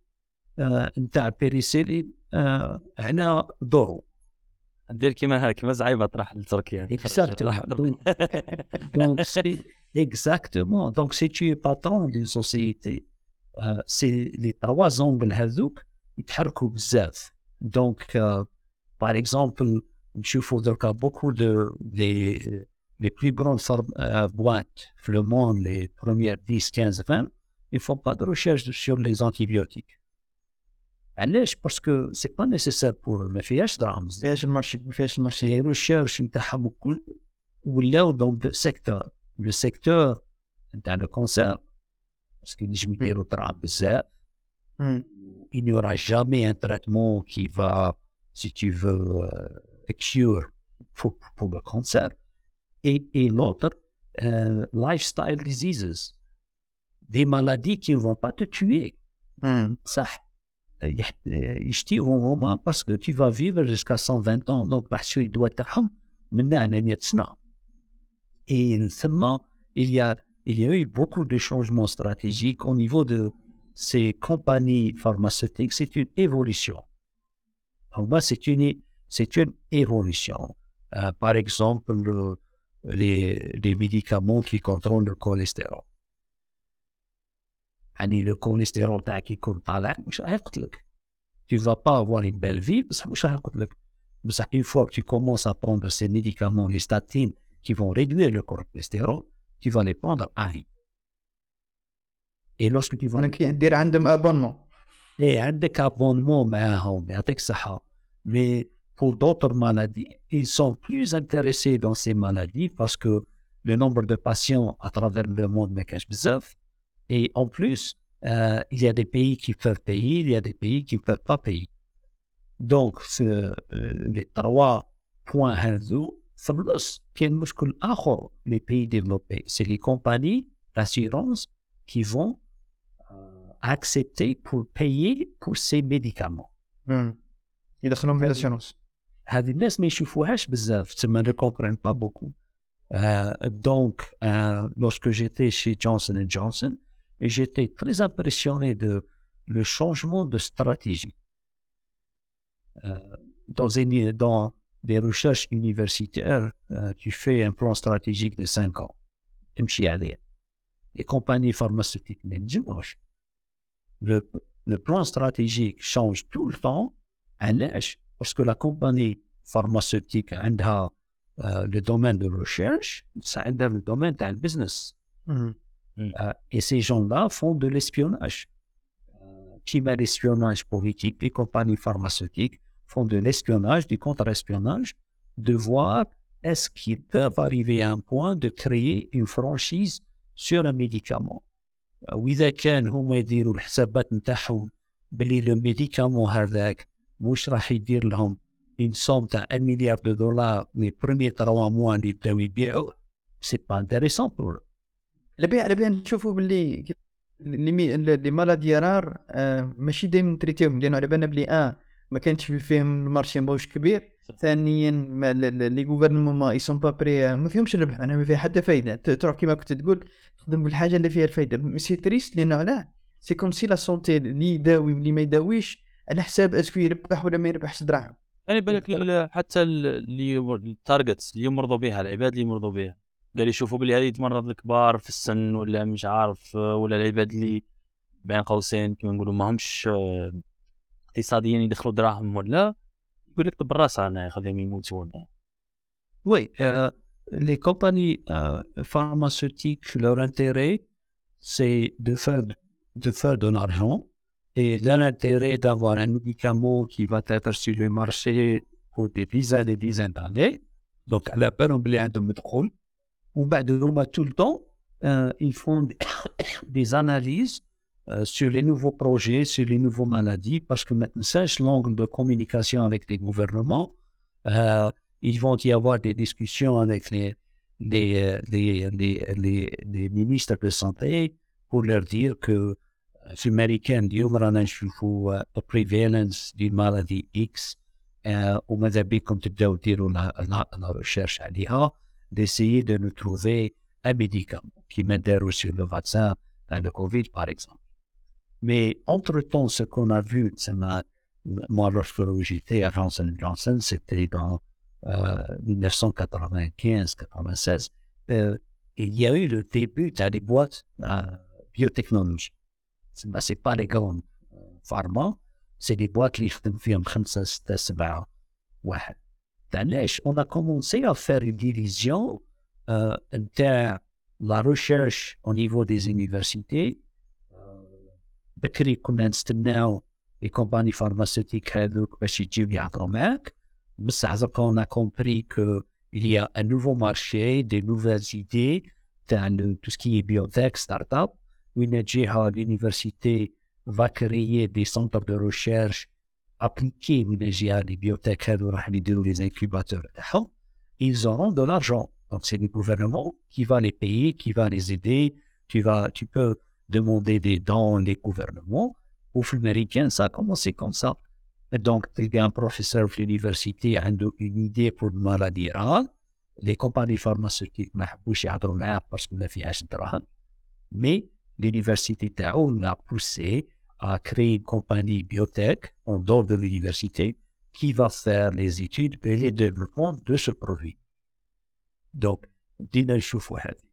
آه، نتاع بيريسيلين آه، هنا دورو. ندير كيما هاك كيما زعيب طرح لتركيا. اكزاكتومون دونك سي اكزاكتومون دونك تي باتون دي سوسيتي سي لي تروا زونبل هذوك يتحركوا بزاف دونك باغ اكزومبل نشوفوا دركا بوكو دي لي les كرون euh, grandes euh, boîtes dans le monde, les 10, 15, 20, ils ne font pas de recherche sur les antibiotiques. علاش؟ parce que c'est pas nécessaire pour eux. ما فيهاش دراهم فيهاش المارشي ما فيهاش المارشي les recherches نتاعهم الكل ولاو دون لو سيكتور لو سيكتور نتاع لو كونسير باسكو نجم يديروا دراهم بزاف مم. il n'y aura jamais un traitement qui va, si tu veux, euh, cure pour, pour le cancer. Et, et l'autre, euh, lifestyle diseases, des maladies qui ne vont pas te tuer. مم. صح يح- يشتيهم هما باسكو tu vas vivre jusqu'à 120 ans donc بحثوا الدواء تاعهم من هنا 100 سنه et ثم il y a il y a eu beaucoup de changements stratégiques au niveau de ces compagnies pharmaceutiques c'est une évolution pour moi c'est une c'est une évolution Euh, par exemple le- les, les médicaments qui contrôlent le cholestérol En die is die. Tu vas pas avoir une belle vie, ça. Ça, une fois que tu commences à prendre ces médicaments, les statines, qui vont réduire le cholestérol, tu vas les prendre à rien. Et lorsque tu vas... Donc, il y a un abonnement. Il y a un abonnement, mais. Ah, ah. Mais pour d'autres maladies, ils sont plus intéressés dans ces maladies parce que le nombre de patients à travers le monde, mais qu'est-ce et en plus euh, il y a des pays qui peuvent payer il y a des pays qui ne peuvent pas payer donc ce- euh, les trois points هذو في النص كاين مشكل آخر les pays développés c'est les compagnies d'assurance qui vont euh, accepter pour payer pour ces médicaments. مم. يدخلهم في الاسيونس هذه الناس ما يشوفوهاش بزاف تسمى ne comprennent pas beaucoup. Euh, donc, euh, lorsque j'étais chez Johnson Johnson, et j'étais très impressionné de le changement de stratégie. Euh, dans, des recherches universitaires, euh, tu fais un plan stratégique de 5 ans. Les compagnies pharmaceutiques les dimanche. Le, le plan stratégique change tout le temps, à l'âge, parce que la compagnie pharmaceutique a euh, le domaine de recherche, ça a le domaine d'un business. Mmh مهم. Euh, et ces gens-là font de l'espionnage. Euh, Qui met l'espionnage politique, les compagnies pharmaceutiques font de l'espionnage, du contre-espionnage, de voir est-ce qu'ils peuvent arriver à un point de créer une franchise sur un médicament. Euh, وإذا كان هما يديروا الحسابات نتاعهم بلي لو ميديكامون هذاك مش راح يدير لهم une somme تاع 1 مليار دو دولار لي بروميي 3 موا اللي يبداو يبيعوا سي با انتريسون بور لبيع لبيع نشوفوا باللي لي مي- لي مالادي رار آه ماشي دايما نتريتيهم لأنه على بالنا بلي آه ما كانش في- فيهم المارشي ماهوش كبير. ثانيا ما لي غوفرنمون ما يسون با بري ما فيهمش الربح أنا ما فيها حتى فايدة. تروح كيما كنت تقول تخدم بالحاجة اللي فيها الفايدة. سي تريست لأنه علاه سي كوم سي لا سونتي اللي يداوي واللي ما يداويش على حساب أسكو يربح ولا ما يربحش دراهم. يعني بالك ال- حتى ال- اللي التارجتس اللي يمرضوا بها العباد اللي يمرضوا بها قال يشوفوا بلي هذه يتمرض الكبار في السن ولا مش عارف ولا العباد اللي بين قوسين كيما نقولوا ماهمش آه، اقتصاديين يدخلوا دراهم ولا يقول لك طب راسها أنا يموتوا ولا. وي لي كومباني فارماسيوتيك لور انتيري سي دو فير دو فير دون ارجون اي لانتيري دافوار ان ميديكامو كي فا تاتر سي لو مارشي أو دي فيزا دي ديزان داني دونك على بالهم بلي عندهم مدخول عندهم مدخول وبعد هما tout le temps, euh, ils font des, des analyses (coughs) euh, sur les nouveaux projets, sur les nouveaux maladies, parce que maintenant, c'est l'angle de communication avec les gouvernements. Euh, ils vont y avoir des discussions avec les, les, euh, les, les, les- les ministres de santé pour leur dire que euh, في الامريكان اليوم رانا نشوفوا آه، prevalence دي maladie X آه، وماذا بكم تبداو ديروا لا لا لا recherche عليها d'essayer de nous trouver un médicament qui m'aide sur le vaccin, le COVID, par exemple. Mais entre-temps, ce qu'on a vu, c'est ma, moi, lorsque j'étais à Johnson Johnson, c'était dans euh, 1995-96. Euh, il y a eu le début des boîtes euh, biotechnologiques. Ce n'est pas les grandes pharma, c'est des boîtes qui font 5, 6, 7, 8. Danesh, on a commencé à faire une division euh, entre la recherche au niveau des universités, euh, Bekri Kumenstenau et compagnie pharmaceutique mais on a compris qu'il y a un nouveau marché, des nouvelles idées, dans le, tout ce qui est biotech, start-up. L'université va créer des centres de recherche appliqués ou les GIA, les les incubateurs, ils auront de l'argent. Donc, c'est le gouvernement qui va les payer, qui va les aider. Tu, vas, tu peux demander des dons des gouvernements. Au américain, ça a commencé comme ça. Et donc, il y a un professeur de l'université a une idée pour une maladie rare. Les compagnies pharmaceutiques n'ont pas parce qu'on a fait un Mais l'université a poussé à créer une compagnie biotech en dehors de l'université qui va faire les études et les développements de ce produit. Donc, بدينا نشوفوا هذه.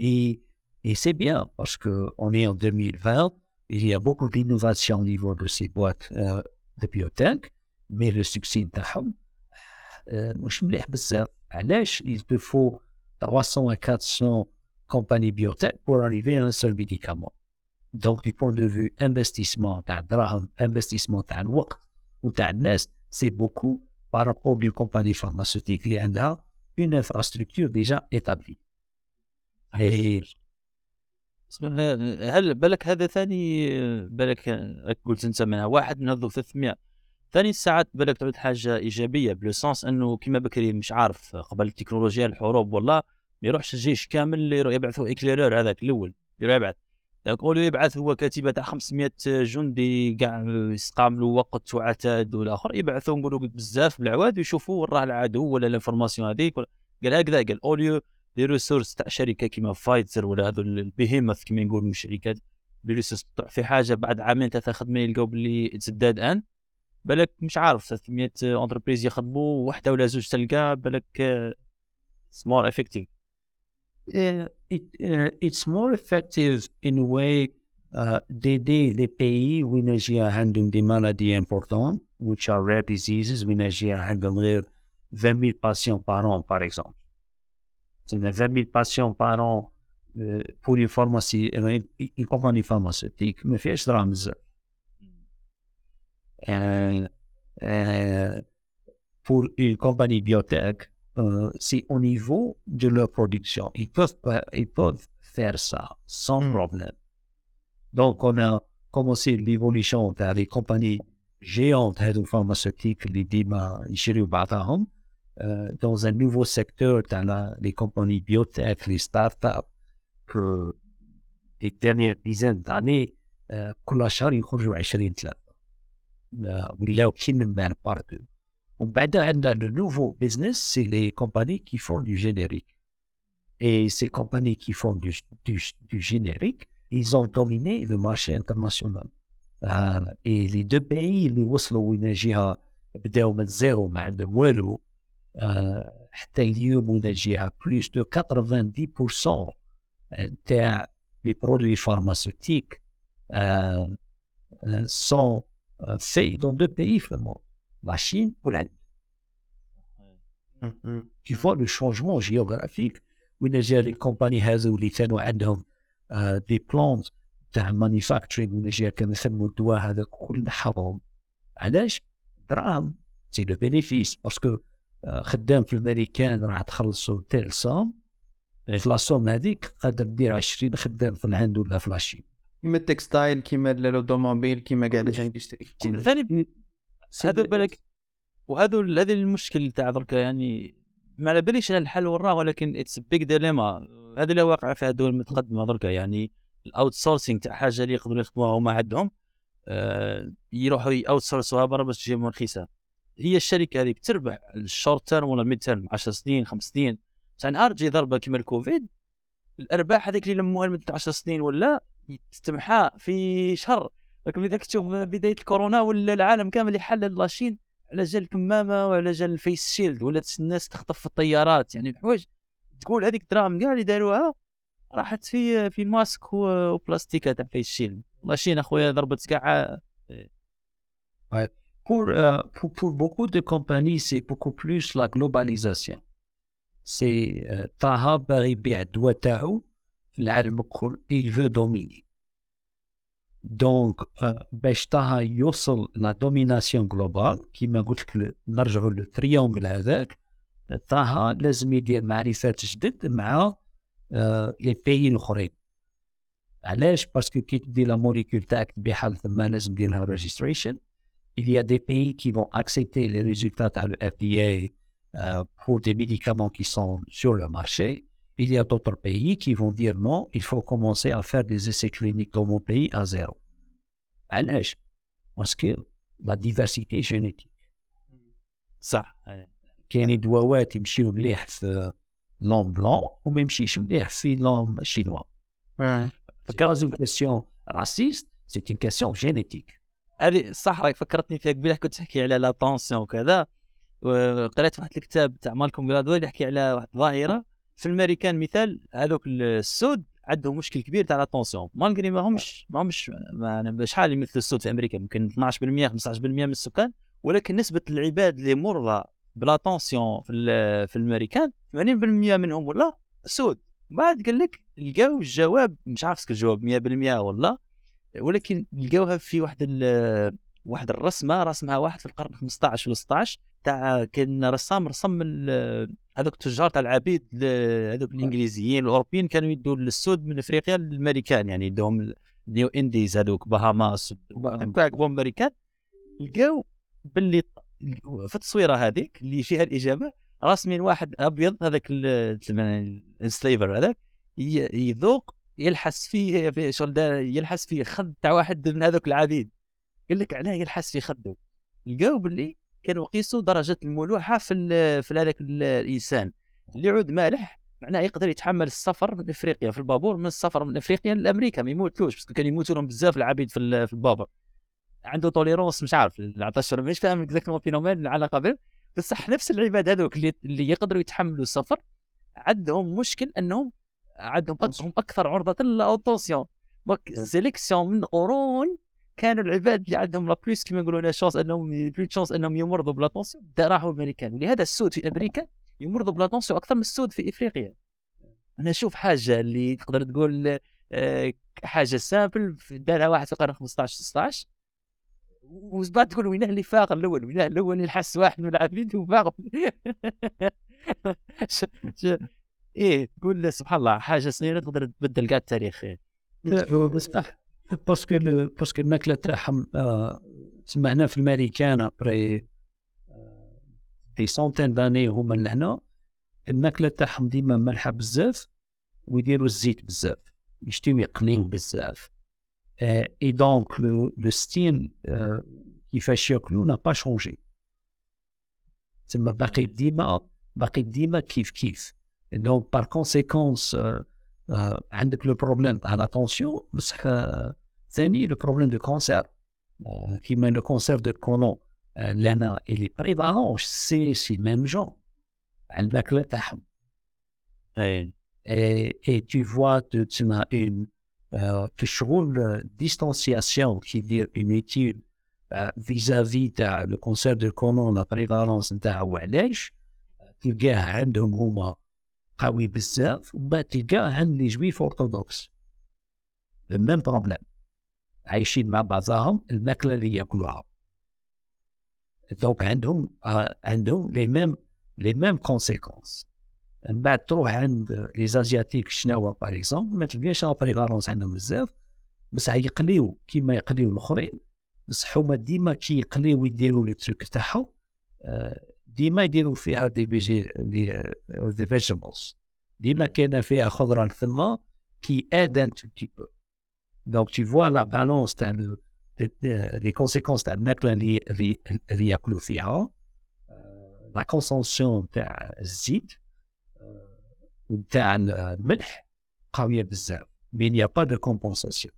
Et, et c'est bien parce qu'on est en 2020, il y a beaucoup d'innovation au niveau de ces boîtes euh, de biotech, mais le succès نتاعهم euh, مش مليح بزاف. علاش il te faut 300 à 400 compagnies biotech pour arriver à un seul médicament. Donc, du point de vue investissement, تاع الدراهم, investissement تاع الوقت وتاع الناس, beaucoup par rapport aux compagnies pharmaceutiques اللي عندها déjà établie. Et بس هل بالك هذا ثاني بالك قلت أنت منها واحد من هذو 300 ثاني ساعات بالك تعود حاجة إيجابية بلو سونس أنه كيما بكري مش عارف قبل التكنولوجيا الحروب والله ما يروحش الجيش كامل يبعثوا إكليرور هذاك الأول يبعث. اولو يبعث هو كتيبه تاع 500 جندي كاع يستعملوا وقت وعتاد والآخر يبعثوا نقولوا بزاف بالعواد ويشوفوا وين راه العدو ولا الانفورماسيون هذيك قال هكذا قال اوليو لي ريسورس تاع شركة كيما فايزر ولا هذو البيهيموث كيما يقولوا من الشركات لي ريسورس في حاجة بعد عامين ثلاثة خدمة يلقاو باللي اتس ديد ان بالك مش عارف 300 انتربريز يخدموا وحدة ولا زوج تلقى بالك سمول افكتيف it, uh, it's more effective in a way uh, d'aider les pays où il y a des maladies importantes, which are rare diseases, où il y a 20 000 patients par an, par exemple. C'est 20 000 patients par an euh, pour une pharmacie, euh, une, une compagnie pharmaceutique, mais fait cela euh, euh, pour une compagnie biotech, euh, c'est au niveau de leur production. Ils peuvent, pas- ils peuvent faire ça sans Mm. problème. Donc, on a commencé l'évolution vers les compagnies géantes هذو pharmaceutiques اللي ديما يشريوا بعضهم euh, dans un nouveau secteur dans la- les compagnies biotech, les startups que les dernières dizaines d'années euh, كل شهر يخرجوا 20 ثلاثة آه، ولاو كي من بين بارتو ومن بعد عندنا le nouveau business c'est les compagnies qui font du générique et ces compagnies qui font du, du, du générique ils ont dominé le marché international آه، et les deux pays اللي وصلوا وين جهة بداوا من زيرو ما عندهم والو آه، حتى اليوم وين جهة بلوس دو 90% تاع les produits pharmaceutiques euh, euh, sont euh, faits dans deux pays vraiment, La Chine ou l'Inde. Tu vois le changement géographique. جا les compagnies هذو اللي كانوا عندهم des plantes تاع جا كانوا يسموا الدواء هذا كل حرام علاش؟ دراهم سي لو بينيفيس باسكو خدام في الامريكان راح تخلصوا تيل سوم في لا سوم هذيك قادر دير 20 خدام في الهند ولا في لاشين كيما التكستايل كيما الاوتوموبيل كيما كاع لي اندستري هذا بالك وهذا هذا المشكل تاع درك يعني ما على باليش الحل وراه ولكن اتس بيج ديليما هذا اللي واقع في الدول المتقدمة درك يعني الاوت سورسينغ تاع حاجة اللي يقدروا يخدموها هما عندهم. آه يروحوا اوت سورسوها برا باش تجيهم رخيصة. هي الشركة هذيك تربح الشورت تيرم ولا ميد تيرم 10 سنين 5 سنين. تاع نهار تجي ضربة كيما الكوفيد الأرباح هذيك اللي لموها لمدة 10 سنين ولا تستمحى في شهر. لكن اذا تشوف بداية الكورونا ولا العالم كامل يحلل لاشين على جال الكمامة وعلى جال الفيس شيلد ولات الناس تخطف في الطيارات يعني الحوايج تقول هذيك الدراهم كاع اللي داروها راحت في في ماسك وبلاستيكة تاع فيس شيلد لاشين أخويا ضربت كاع Pour, euh, pour, pour beaucoup de compagnies, c'est beaucoup plus la globalisation. C'est euh, Taha باغي يبيع الدواء تاعو في العالم الكل il veut dominer. دونك آه، باش طه يوصل لا دوميناسيون جلوبال كيما قلت لك نرجعوا للتريونغل هذاك طه لازم يدير معرفات جدد مع آه، لي بيي الاخرين علاش باسكو كي تدي لا موليكول تاعك تبيعها ثم لازم دير لها ريجستريشن il y a des pays qui vont accepter les résultats à le FDA euh, pour des médicaments qui sont sur le marché. Il y a d'autres pays qui vont dire non, il faut commencer à faire des essais cliniques dans mon pays à zéro. علاش؟ Parce que la diversité génétique. صح كاين دواوات يمشيو مليح في لون بلون وما يمشيش مليح في لون شينوا. فكان une question raciste, c'est une question génétique. هذه صح راك فكرتني فيها قبيله كنت تحكي على لا طونسيون وكذا وقريت واحد الكتاب تاع مالكوم جلادويل يحكي على واحد الظاهره في الامريكان مثال هذوك السود عندهم مشكل كبير تاع لا طونسيون مالغري ما همش ما همش ما أنا شحال يمثل السود في أمريكا؟ يمكن 12% 15% من السكان. ولكن نسبة العباد اللي مرضى بلا طونسيون في في الامريكان 80% منهم ولا سود. بعد قال لك لقاو الجواب مش عارف اسكو الجواب 100% ولا ولكن لقاوها في واحد واحد الرسمة رسمها واحد في القرن 15 ولا 16 تاع كان رسام رسم هذوك التجار تاع العبيد هذوك الإنجليزيين الأوروبيين كانوا يدوا للسود من إفريقيا للأمريكان يعني يدوهم النيو إنديز هذوك بهاماس قبوا أمريكان لقاو باللي في التصويرة هذيك اللي فيها الإجابة راسمين واحد أبيض هذاك ال- السليفر هذاك يذوق يلحس فيه في شغل يلحس فيه خد تاع واحد من هذوك العبيد. قال لك علاه يلحس في خده. لقاو باللي كانوا يقيسوا درجة الملوحة في في هذاك ال- الإنسان اللي يعود مالح معناه يقدر يتحمل السفر من إفريقيا في البابور من السفر من إفريقيا لأمريكا ما يموتلوش بس كان يموتوا لهم بزاف العبيد في في البابور عنده توليرونس مش عارف العطش ولا مش فاهم اكزاكتومون فينومين العلاقة به بصح نفس العباد هذوك اللي, اللي يقدروا يتحملوا السفر عندهم مشكل أنهم عندهم هم أكثر عرضة للأوتونسيون. دونك سيليكسيون من قرون كانوا العباد اللي عندهم لا بلوس كما يقولوا لا شانس أنهم بلوس شانس أنهم يمرضوا بلاطونسيون راحوا امريكان ولهذا السود في أمريكا يمرضوا بلاطونسيون أكثر من السود في إفريقيا. أنا أشوف حاجة اللي تقدر تقول آه، حاجة سامبل دارها واحد في القرن 15 16 وبعد تقول وين اللي فاق الأول وين الأول اللي حس واحد من العبيد وفاق. (laughs) إيه تقول سبحان الله حاجة صغيرة تقدر تبدل كاع التاريخ. باسكو باسكو الماكلة تاعهم آه، سمعنا في الامريكان ابري في سونتين داني هما لهنا. الماكلة تاعهم ديما مالحة بزاف ويديروا الزيت بزاف يشتيو يقليو بزاف. اي دونك لو ستيل كيفاش ياكلوا نا با شونجي تما باقي ديما باقي ديما كيف كيف. دونك بار كونسيكونس عندك لو بروبليم تاع لاتونسيون بصح ثاني لو بروبليم دو كونسير كيما لو كونسير دو كولون لهنا اللي بريفالونس سي سي ميم جون على الماكله تاعهم اي et, et tu vois que tu as une euh, que شغل distanciation qui dire une étude euh, vis-à-vis تاع le cancer de colon la prévalence نتاعو علاش تلقاه عندهم هما قوي بزاف وما تلقاه عند لي جويف اورثودوكس الميم بروبليم عايشين مع بعضهم الماكلة اللي ياكلوها. دونك عندهم آه، عندهم لي ميم لي ميم كونسيكونس من بعد تروح عند لي زازياتيك شناوا باغ اكزومبل ما تلقاش لا بريفالونس عندهم بزاف بصح يقليو كيما يقليو الأخرين بصح هما ديما كي يقليو يديروا لي تروك تاعهم آه، ديما يديروا فيها دي بيجي دي فيجيتابلز ديما كاينة فيها خضرة ثم كي ادن تو بو Donc, tu vois la balance, les conséquences de la euh, la consommation de zid euh, ou de قوية بزاف n'y a با دو compensation.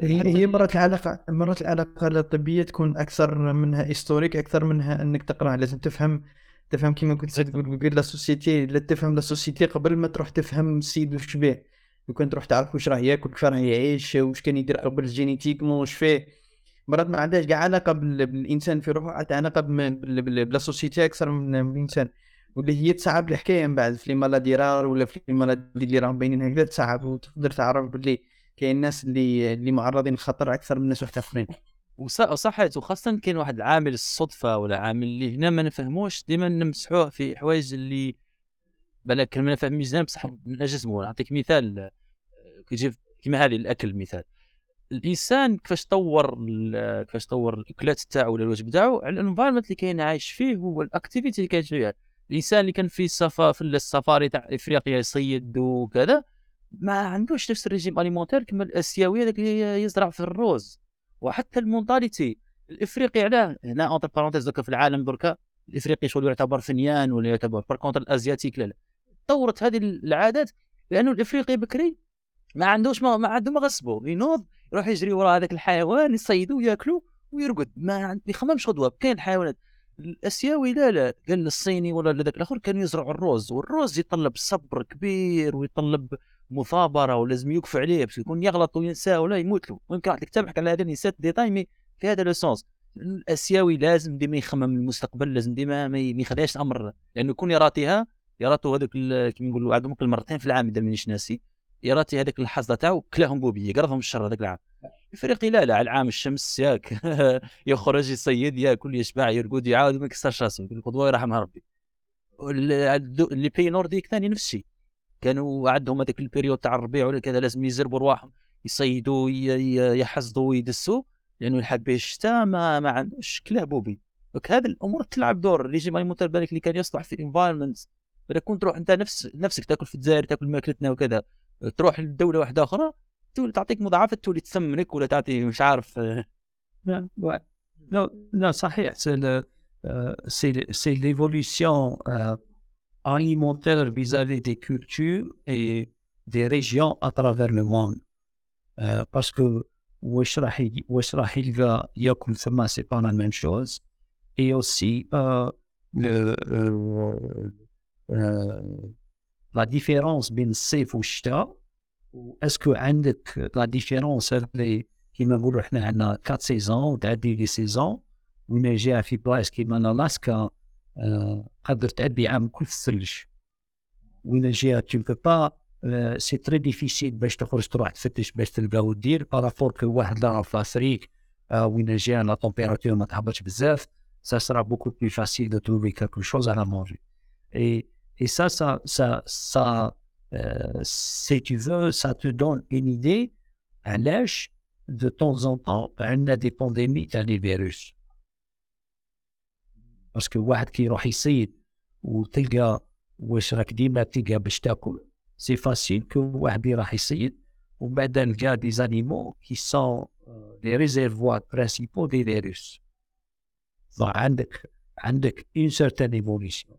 هي مرات العلاقة مرات العلاقة الطبية تكون أكثر منها هيستوريك أكثر منها أنك تقرأ. لازم تفهم تفهم كيما كنت تقول لا سوسيتي لا تفهم لا سوسيتي قبل ما تروح تفهم السيد وش بيه لو كان تروح تعرف واش راه ياكل كيف راه يعيش واش كان يدير قبل جينيتيكمون واش فيه مرات ما عندهاش كاع علاقة بال- بالإنسان في روحه عندها بال- بلا سوسيتي أكثر من الإنسان واللي هي تصعب الحكاية من بعد في لي مالادي رار ولا في لي مالادي اللي راهم باينين هكذا تصعب وتقدر تعرف باللي كاين ناس اللي اللي معرضين للخطر أكثر من ناس واحد اخرين وص- وصحيت وخاصة كاين واحد العامل الصدفة ولا عامل اللي هنا ما نفهموش ديما نمسحوه في حوايج اللي بالك ما نفهم مزيان بصح نجزمو نعطيك مثال آه، كيجي كيما هذه الأكل مثال. الإنسان كيفاش طور ال- كيفاش طور الأكلات تاعو ولا الوجبة تاعو؟ على الانفايرمنت اللي كاين عايش فيه هو الأكتيفيتي اللي كاين فيها الإنسان اللي كان في السفا في السفاري تاع إفريقيا يصيد وكذا ما عندوش نفس الريجيم اليمونتير كما الاسيوي هذاك اللي يزرع في الروز. وحتى المونتاليتي الإفريقي علاه هنا اونتر بارونتيز دوكا في العالم دركا الإفريقي شغل يعتبر فنيان ولا يعتبر بار كونتر الأزياتيك لا لا. طورت هذه العادات لأنه الإفريقي بكري ما عندوش ما, ما عنده ما غصبه ينوض يروح يجري وراء هذاك الحيوان يصيدوه وياكلوا ويرقد. ما يخممش غدوة كاين حيوانات الأسيوي لا لا قال الصيني ولا ذاك الآخر كانوا يزرعوا الروز والروز يتطلب صبر كبير ويتطلب مثابرة ولازم يوقف عليه باش يكون يغلط وينسى ولا يموت له ممكن واحد الكتاب حكى على هذا نسيت ديتاي مي في هذا لو الأسيوي لازم ديما يخمم المستقبل لازم ديما ما يخليهاش الامر لأنه يكون يراتيها يراتو هذوك كيما نقولوا عندهم ممكن مرتين في العام إذا مانيش ناسي. يراتي هذيك اللحظه تاعو كلاهم بوبية قرضهم الشر هذاك العام. الافريقي لا لا على العام الشمس ياك (laughs) يخرج يصيد ياكل يشبع يرقد يعاود ما يكسرش راسه يقول قدوه يرحم ربي. اللي بي نورديك ثاني نفس الشيء كانوا عندهم هذاك البريود تاع الربيع ولا كذا لازم يزربوا رواحهم. يصيدوا يحصدوا ويدسوا لأنه يلحق به الشتاء ما ما عندوش كلاه بوبي. هذه الأمور تلعب دور. يموت بالك اللي كان يصلح في انفايرمنت اذا كنت تروح أنت نفس نفسك تأكل في الجزائر تأكل ماكلتنا وكذا تروح لدولة واحدة أخرى تولي تعطيك مضاعفات تولي تسمنك ولا تعطي مش عارف. آه، لا ouais. non, non, صحيح. C'est le euh, euh, alimentaire vis-à-vis des cultures et des régions à travers le monde. Euh, parce que واش راح واش راح يلقى ياكل ثما c'est pas la même chose. Et aussi la différence بين الصيف والشتاء que عندك la différence اللي كيما نقولوا إحنا عندنا 4 سيزون وتعدي لي سيزون وين جاء في بلايص كيما الاسكا قدر تعدي عام كل الثلج وين جاء تو بو با سي تري ديفيسيل باش تخرج تروح تفتش باش تلقى ودير بارافور كو واحد لا في لافريك آه، وين جاء لا تمبيراتور ما تهبطش بزاف ça sera beaucoup plus facile de trouver quelque chose à la manger. Et, et ça, ça, ça, ça euh, si tu veux, ça te donne une idée à l'âge de temps en temps, on a des pandémies, t'as des virus. Parce que واحد كي يروح يصيد وتلقى واش راك ديما تلقى باش تاكل سي فاسيل كو واحد راح يصيد ومن بعد نلقى دي زانيمو كي سون لي ريزيرفوار برينسيبو دي فيروس دونك عندك عندك اون سيرتان ايفوليسيون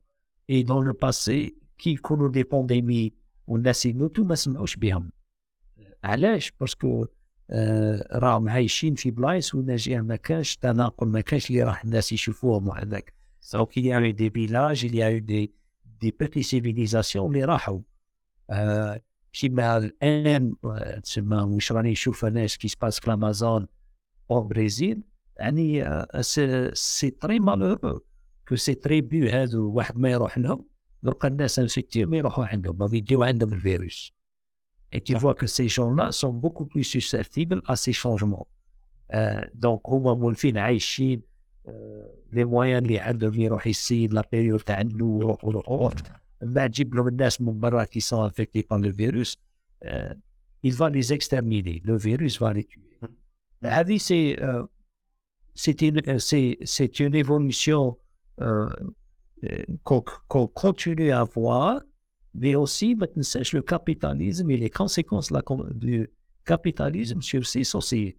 اي دون لو باسي كي يكونوا دي بانديمي والناس يموتوا ما سمعوش بهم علاش باسكو آه راهم عايشين في بلايص وين جهه ما كانش تناقل ما كانش اللي راح الناس يشوفوهم وهذاك دونك il y a eu des villages il y a eu des des petites civilisations اللي راحوا آه كيما الان آه، تسمى واش راني نشوف انا كي سباس في الامازون او بريزيل يعني آه، سي سي تري مالورو كو سي تريبيو هادو واحد ما يروح لهم درك الناس انفيكتيهم يروحوا عندهم ما يديو عندهم الفيروس Et tu vois que ces gens-là sont beaucoup plus susceptibles à ces changements. Euh, donc, هما مولفين عايشين آه، les moyens اللي عندهم يروح يصيد لا بيريود تاع عنده ويروح ويروح من بعد تجيب لهم الناس من برا qui sont infectés par le virus euh, il va les exterminer le virus va les tuer هذه c'est euh, c'est une euh, c'est c'est une évolution euh, euh, qu'on qu'on continue à voir mais aussi ما تنساش le capitalisme et les conséquences la, du capitalisme sur ces sociétés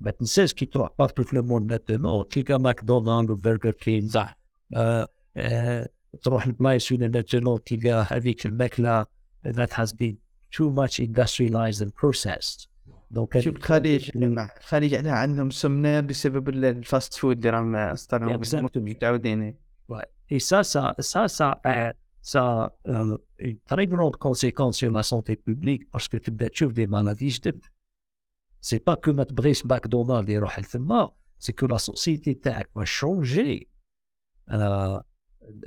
ما تنساش كي تروح بارتو في الموند ماتونو تلقى ماكدونالد وبرجر كين صح آه آه تروح لبلايص وين ماتونو تلقى هذيك الماكله that has been too much industrialized and processed دونك شوف الخليج الخليج على عندهم سمنه بسبب الفاست فود اللي راهم استعملوا متعودين اي سا سا سا سا سا تري غروند كونسيكونس سور لا سونتي بوبليك باسكو تبدا تشوف دي مالادي جدد سي با كو ما تبغيش باك ماكدونالد يروح لثما سي كو لا سوسيتي تاعك وا شونجي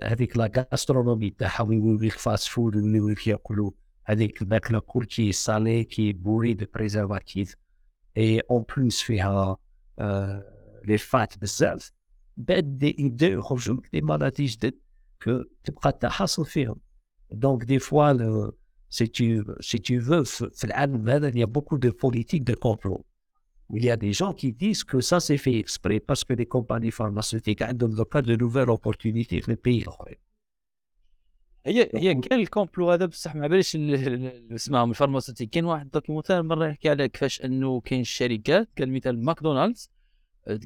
هذيك لا غاسترونومي تاعها وين يوليو فاست فود وين يوليو ياكلوا avec, le cours qui est salé, qui est bourré de préservatifs, et en plus, il y a euh, les fats de sel, ben, des idées des maladies que tu peux faire. Donc, des fois, si, tu, si tu veux, il y a beaucoup de politiques de contrôle. Il y a des gens qui disent que ça, c'est fait exprès parce que les compagnies pharmaceutiques ont le cas de nouvelles opportunités dans les pays. هي هي كان الكومبلو هذا بصح ما باليش ال- ال- ال- اسمهم الفارماسيوتيك كاين واحد دوكيومنتير مرة يحكي على كيفاش إنه كاين شركات قال مثال ماكدونالدز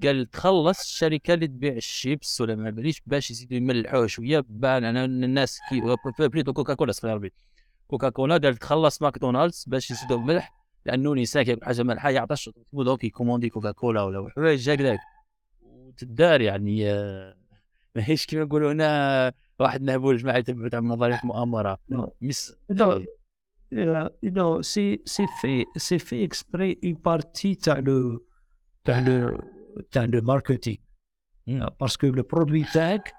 قال تخلص الشركة اللي تبيع الشيبس ولا ما باليش باش يزيدوا يملحوه شوية بان أنا الناس كي بليتو كوكا كولا صغير ربي كوكا كولا قال تخلص ماكدونالدز باش يزيدوا الملح لأنه الانسان كياكل حاجة مالحه يعطش دونك يكوموندي كوكا كولا ولا حوايج هكذاك. وتدار يعني آه، (laughs) ماهيش كيما نقولوا هنا واحد نابولج جماعة يعتمد نظريه مؤامرة. مس نو سي سي في سي في اكسبري اون بارتي تاع تاع تاع لو ماركتينغ باسكو لو برودوي تاعك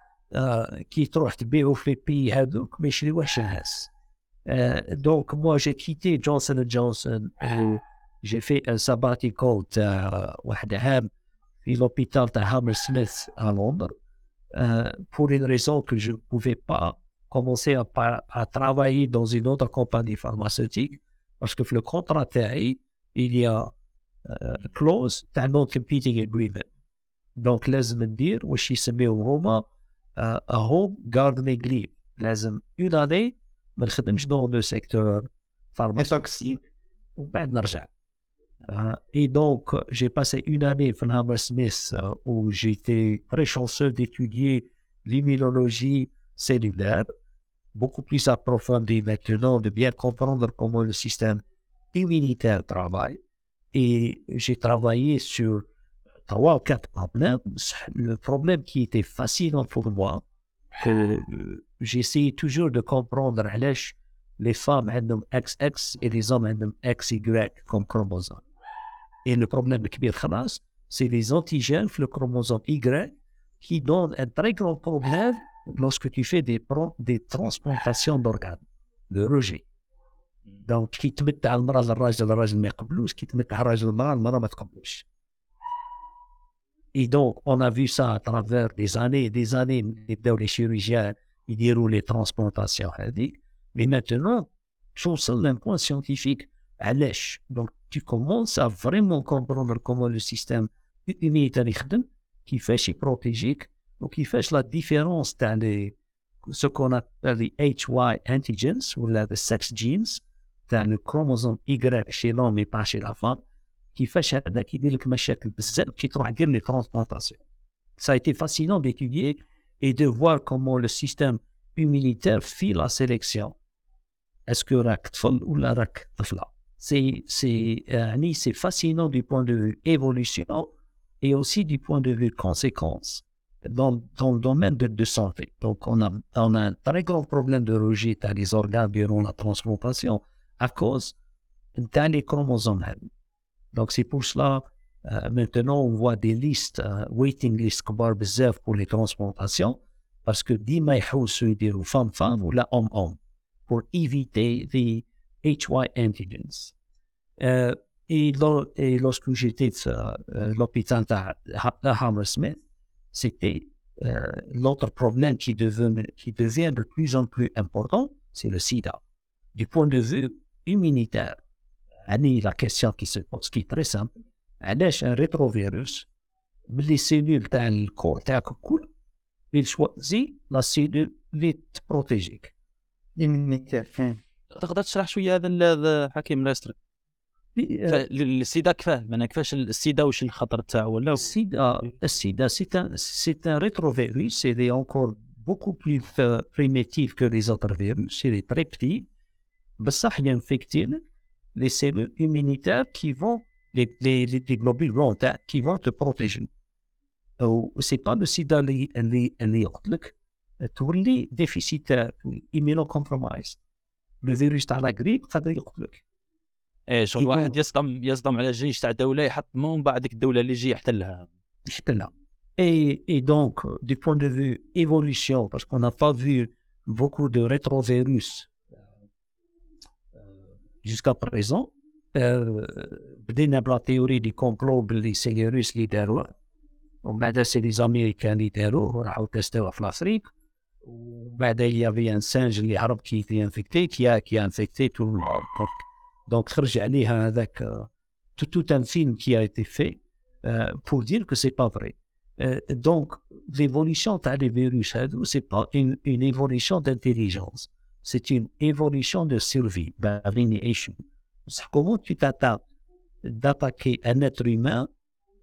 كي تروح تبيعو في بي هذوك ما يشريوهش الناس. دونك مو جي كيتي جونسون جونسون جي في ان سباتيكول تاع واحد عام في لوبيتال تاع هامر سميث ا لندن euh, pour une raison que je ne pouvais pas commencer à, par- à travailler dans une autre compagnie pharmaceutique parce que le contrat تاعي il y a euh, clause تاع non competing agreement donc لازم ندير واش يسميو هما uh, a home gardening leave لازم une année ما نخدمش dans le secteur pharmaceutique ومن بعد نرجع Euh, Hein. et donc, j'ai passé une année à Hammersmith euh, où j'étais très chanceux d'étudier l'immunologie cellulaire, beaucoup plus approfondie maintenant, de bien comprendre comment le système immunitaire travaille. Et j'ai travaillé sur trois ou quatre problèmes. Le problème qui était fascinant pour moi, euh, j'essayais toujours de comprendre les femmes ont XX et les hommes ont XY comme chromosomes. Et le problème de Khalas, c'est les antigènes, le chromosome Y, qui donnent un très grand problème lorsque tu fais des, des transplantations d'organes, de rejet. Donc, qui te met à l'mara, le rajel, le qui te met à le mara, le mara, Et donc, on a vu ça à travers des années et des années, les chirurgiens, ils déroulent les transplantations. Hein, Mais maintenant, je suis un point scientifique, à l'èche. Donc, tu commences à vraiment comprendre comment le système immunitaire يخدم كيفاش يبروتيجيك وكيفاش لا ديفيرونس تاع لي ce qu'on appelle les HY antigens ولا the sex genes تاع الكروموزوم Y chez l'homme et pas chez la femme كيفاش هذاك يدير لك مشاكل بزاف كي تروح دير لي ترانسبلانتاسيون ça a été fascinant d'étudier et de voir comment le système immunitaire fait la sélection est-ce que راك طفل ولا راك طفله c'est, c'est, euh, c'est fascinant du point de vue évolution et aussi du point de vue conséquence dans, dans le domaine de, de, santé. Donc, on a, on a un très grand problème de rejet dans les organes durant la transplantation à cause d'un les chromosomes. Donc, c'est pour cela, euh, maintenant, on voit des listes, euh, waiting list, pour les transplantations, parce que dit femmes-femmes ou la homme-homme, pour éviter les HY antigens. Euh, et, lorsque j'étais à euh, l'hôpital de Hammersmith, c'était euh, l'autre problème qui devient, de plus en plus important, c'est le sida. Du point de vue immunitaire, Annie, la question qui se pose, qui est très simple, elle est un rétrovirus, les cellules dans le corps, il choisit la cellule vite protégée. Immunitaire, hein. تقدر تشرح شوية هذا الحكيم اليسري السيدا كفاه معناها كيفاش السيدا واش الخطر تاعو؟ ولا السيدا السيدا سي سيتا ان ريترو فيروس سي دي اونكور بوكو بلي بريميتيف كو لي زوتر فيروس سي دي تري بتي بصح ينفيكتين لي سيلول ايمينيتير كي فون لي لي لي غلوبول بلون تاع كي فون تو بروتيجي أو سي با لو سيدا اللي اللي لي يقتلك تولي ديفيسيتير ايمينو كومبرومايز le virus تاع لا غريب قادر يقتلك. إيه شغل واحد يصدم يصدم على جيش تاع دولة يحطمه ومن بعد ديك الدولة اللي يجي يحتلها là. Et, et donc, euh, du point de vue évolution, parce qu'on n'a pas vu beaucoup de rétrovirus euh, jusqu'à présent, euh, بدينا بلا théorie du complot باللي سي لي روس اللي داروه ومن بعد سي لي زاميريكان اللي داروه وراحوا تستوه في الافريق وبعد il y avait un singe اللي هرب كي était infecté qui a qui a infecté tout le monde donc, donc خرج عليها هذاك euh, tout, tout un film qui a été fait euh, pour dire que c'est pas vrai. Euh, donc, l'évolution t'as les virus, hein, c'est pas une, une évolution d'intelligence, c'est une évolution de survie, ben, lineation. C'est Comment tu t'attends d'attaquer un être humain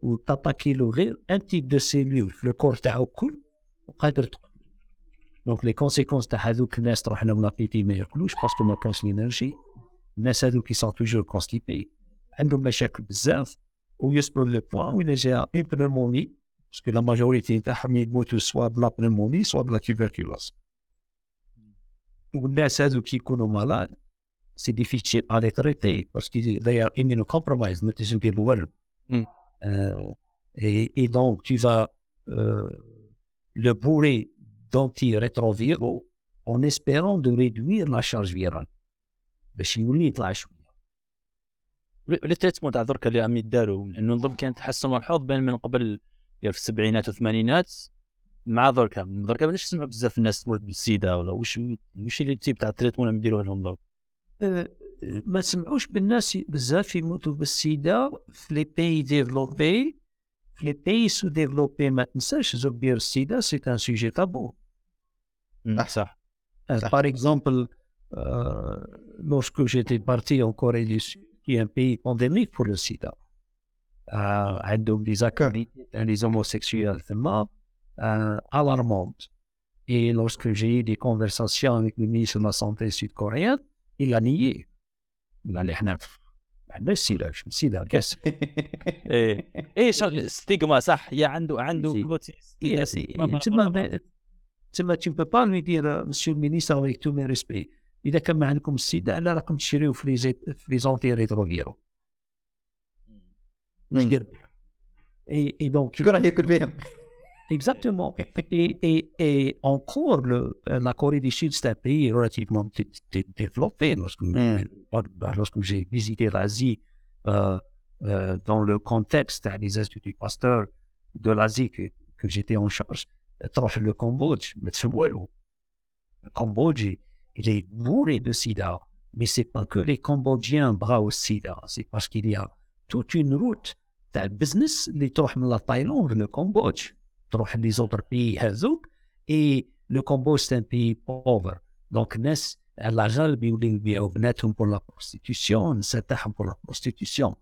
ou d'attaquer le rire, un type de cellule, le corps تاعو كل وقادر تقتل. Donc, les conséquences تاع هذوك الناس تروح لهم لابيتي ما ياكلوش باسكو ما كانش لينرجي. الناس هذوك qui sont toujours constipés عندهم مشاكل بزاف ويصلوا للبوان وين جا اون بنوموني باسكو لا ماجوريتي تاعهم يموتوا سوا بلا بنوموني سوا بلا تيبركيلوز والناس هذوك يكونوا مالاد سي ديفيسيل ا لي تريتي باسكو they are immunocompromised ما تنجم دير والو مم. Euh, et, et donc tu vas euh, le bourrer d'antirétroviraux en espérant de réduire la charge virale. باش يولي يطلع شوية. ولا تيتمو تاع درك اللي عم يداروا لأنه نظن كان تحسن ملحوظ بين من قبل في السبعينات والثمانينات مع دركا دركا ماناش نسمع بزاف الناس تموت بالسيدا ولا وش وش اللي التيب تاع التريتمون اللي يديروه لهم درك؟ آه، ما سمعوش بالناس بزاف يموتوا بالسيدا في لي بي ديفلوبي في لي بي سو ديفلوبي ما تنساش زبير السيدا سي ان سوجي تابو Ah, ça. Euh, ça. Par exemple, euh, lorsque j'étais parti en Corée du Sud, qui est un pays endémique pour le sida, euh, donc des accords des homosexuels vraiment euh, alarmantes. Et lorsque j'ai eu des conversations avec le ministre de la Santé sud-coréen, il a nié. Il a dit, ah, ben, le sida, je me sida, ben, qu'est-ce que. Et ça, stigma, ça, il y a un. tu m'as- tu ne peux pas lui dire, euh, monsieur le ministre, avec tous mes respects, إذا كان ما عندكم السيدا لا راكم تشريو في لي زيت- في لي زونتي ريتروفيرو مم. دير Et, et donc, شكون راح ياكل فيهم Exactement. (laughs) Et, et, et encore, le, la Corée du Sud, c'est un pays relativement dé- dé- développé. Lorsque, Mm. lorsque j'ai visité l'Asie, euh, euh, dans le contexte des instituts Pasteur de l'Asie que, que j'étais en charge, تروح le Cambodge, ما تفهم والو. Le Cambodge, il- il est bourré de sida. Mais c'est pas que les Cambodgiens bras au sida, c'est parce qu'il y a toute une route تاع business اللي تروح من لا تايلاند le Cambodge. تروح les autres pays هذوك et le Cambodge c'est un pays pauvre donc الناس على غالب يوليو يبيعوا بناتهم pour la prostitution النساء تاعهم pour la prostitution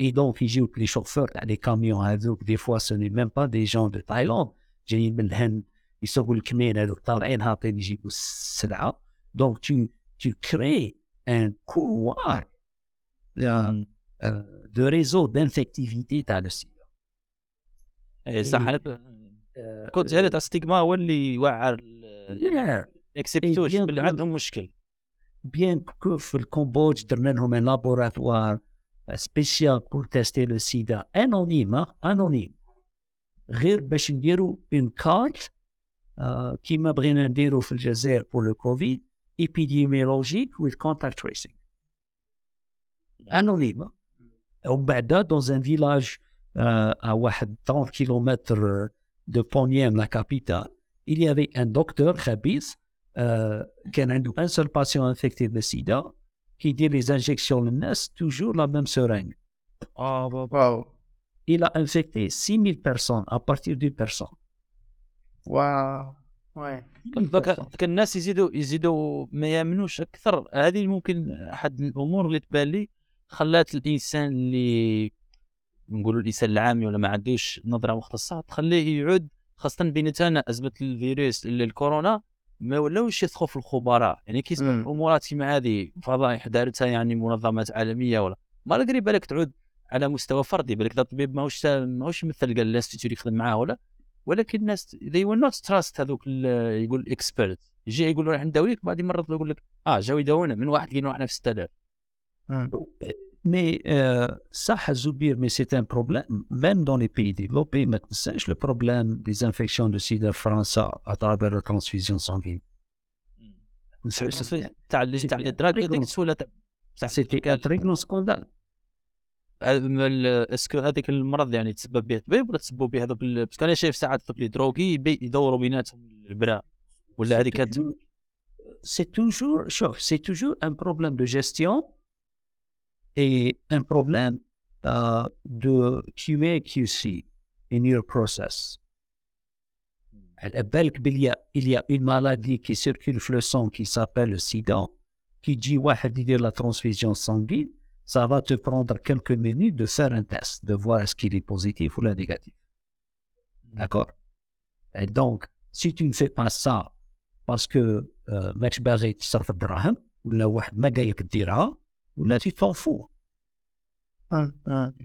et donc يجيوك les chauffeurs تاع les camions هذوك des fois ce n'est même pas des gens de Thaïlande جايين من الهند يسوقوا الكمين هذوك طالعين هاطين يجيبوا السلعة. دونك تو تو كري ان كوار دو ريزو دانفكتيفيتي تاع لو سيدا اي صح كنت هذا تاع ستيغما هو اللي يوعر اكسبتوش باللي عندهم مشكل بيان كو في الكومبوج درنا لهم ان لابوراتوار سبيسيال بور تيستي لو سيدا انونيم انونيم غير باش نديروا une carte آه، كيما بغينا نديروا في الجزائر pour le Covid épidémiologique with contact tracing anonyme hein. ومن بعد dans un village euh, à واحد 30 km de Ponyem la capitale il y avait un docteur خبيث euh, كان عنده un seul patient infecté de sida qui dit les injections للناس toujours la même seringue. اه بابا واو Il a infecté 6000 personnes à partir d'une personne. واو ذاك ذاك الناس يزيدوا يزيدوا ما يامنوش أكثر. هذه ممكن أحد الأمور اللي تبان لي. خلات الإنسان اللي نقولوا الإنسان العامي ولا ما عندوش نظرة مختصة تخليه يعود خاصة بين تانا أزمة الفيروس اللي الكورونا ما ولاوش يثقوا في الخبراء. يعني كيسمع مم. امورات كيما هذه فضائح دارتها يعني منظمات عالمية ولا. ما بالك تعود. على مستوى فردي بالك الطبيب ماهوش ماهوش مثل قال الانستيتيوت اللي يخدم معاه ولا ولكن الناس they will not trust هذوك يقول اكسبيرت يجي يقول راح نداويك بعد مرات يقول لك آه جاو يداونا من واحد قالوا إحنا في 6000 Mais euh, ça, Hazoubir, mais c'est un problème, même dans les pays développés, maintenant, c'est le problème des infections de sida France à travers la transfusion sanguine. تاع تاع الادراك ادكت ولا تاع تاع C'était un très grand scandale. اسكو هذيك المرض يعني تسبب به الطبيب ولا تسبب به هذوك باسكو أنا شايف ساعات الطب اللي دروغي يدوروا بيناتهم البراء ولا هذيك كانت سي توجور شوف سي توجور ان بروبليم دو جيستيون اي ان بروبليم دو كيو اي كيو سي ان يور بروسيس على بالك بلي il y a une maladie qui circule le sang qui s'appelle le sida qui dit واحد يدير لا ترانسفيزيون سانغين ça va te prendre quelques minutes de faire un test de voir est-ce qu'il est positif ou là négatif d'accord et donc si tu ne fais pas ça parce que euh, ماكش باغي تصرف الدراهم ولا واحد ما قايلك ديرها ولا tu t'en fous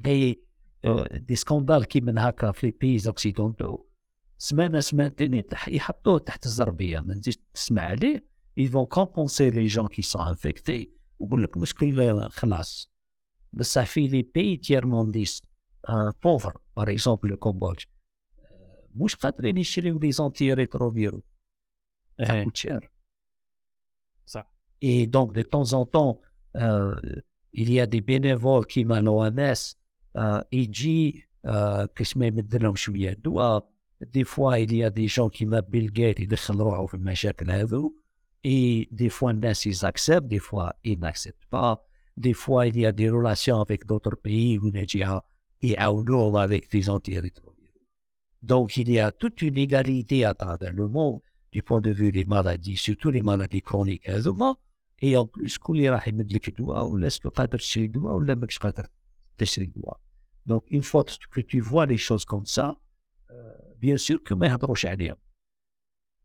et euh, des scandales كيما هكا في les pays occidentaux سمانه سمانتين يتح- يحطوه تحت الزربيه ما تزيدش تسمع عليه ils vont compenser les gens qui sont infectés ويقول لك مشكل خلاص mais ça fait les pays tiers-mondistes pauvres, par exemple le Cambodge. Moi, je prendrais des antirétroviraux. Ça eh. coûte cher. Ça. Et donc, de temps en temps, euh, il y a des bénévoles qui vont à l'OMS et disent que je mets maintenant je suis Des fois, il y a des gens qui m'appellent Gates et de Khalroa ou Machak Et des fois, ils acceptent, des fois, ils n'acceptent pas. Des fois, il y a des relations avec d'autres pays où les djihad et Aoun avec les antirétroviraux. Donc, il y a toute une égalité à travers le monde du point de vue des maladies, surtout les maladies chroniques. Et en plus, donc, une fois que tu vois les choses comme ça, euh, bien sûr que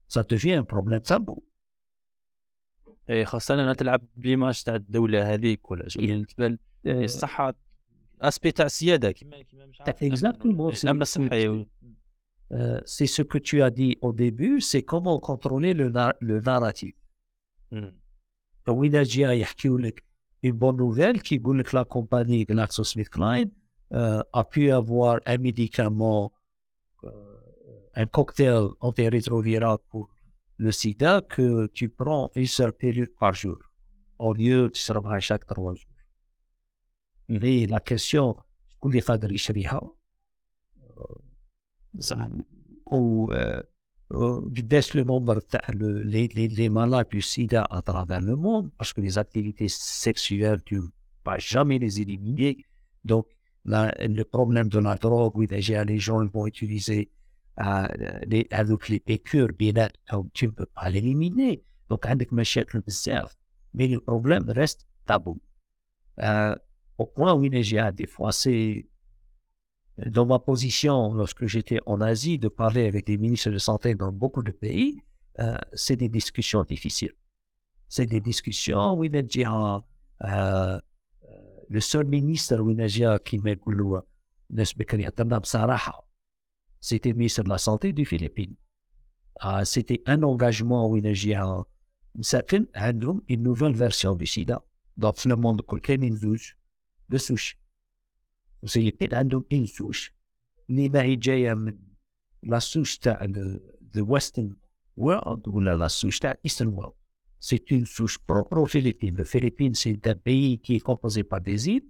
ça devient un problème simple. اي خاصة انها تلعب بليماج تاع الدولة هذيك ولا تبان إيه، الصحة أسبي تاع السيادة كيما كيما مش عارف. اكزاكتومون سي سو كو تو ادي أو ديبي سي كومون كونترولي لو ناراتيف فإذا جا يحكي لك اون بون نوفيل كيقول لك لا كومباني جلاكسو سميث كلاين ا بي افوار ان ميديكامون ان كوكتيل اوتيريترو فيرال بور le sida que tu prends une seule pilule par jour, au lieu de se chaque trois jours. Mais la question, كل يقدر يشريها ou euh, euh, baisse le nombre de les, les, les malades du sida à travers le monde parce que les activités sexuelles, tu ne vas jamais les éliminer. Donc, là, le problème de la drogue, oui, déjà, les gens vont utiliser euh, les, avec les piqûres, bien tu ne peux pas l'éliminer. Donc, avec مشاكل بزاف. Mais le problème reste tabou. Euh, au point où il y a des fois, c'est dans ma position, lorsque j'étais en Asie, de parler avec des ministres de santé dans beaucoup de pays, euh, c'est des discussions difficiles. C'est des discussions où il y a euh, le seul ministre où il y a qui m'a c'était le ministre de la Santé des Philippines. Ah, c'était un engagement où il y a une nouvelle version du sida. Dans le monde, il une souche de souche. Aux Philippines, il y a une souche. La souche de the Western World ou la, souche de Eastern World. C'est une souche propre aux Philippines. Les Philippines, c'est un pays qui est composé par des îles.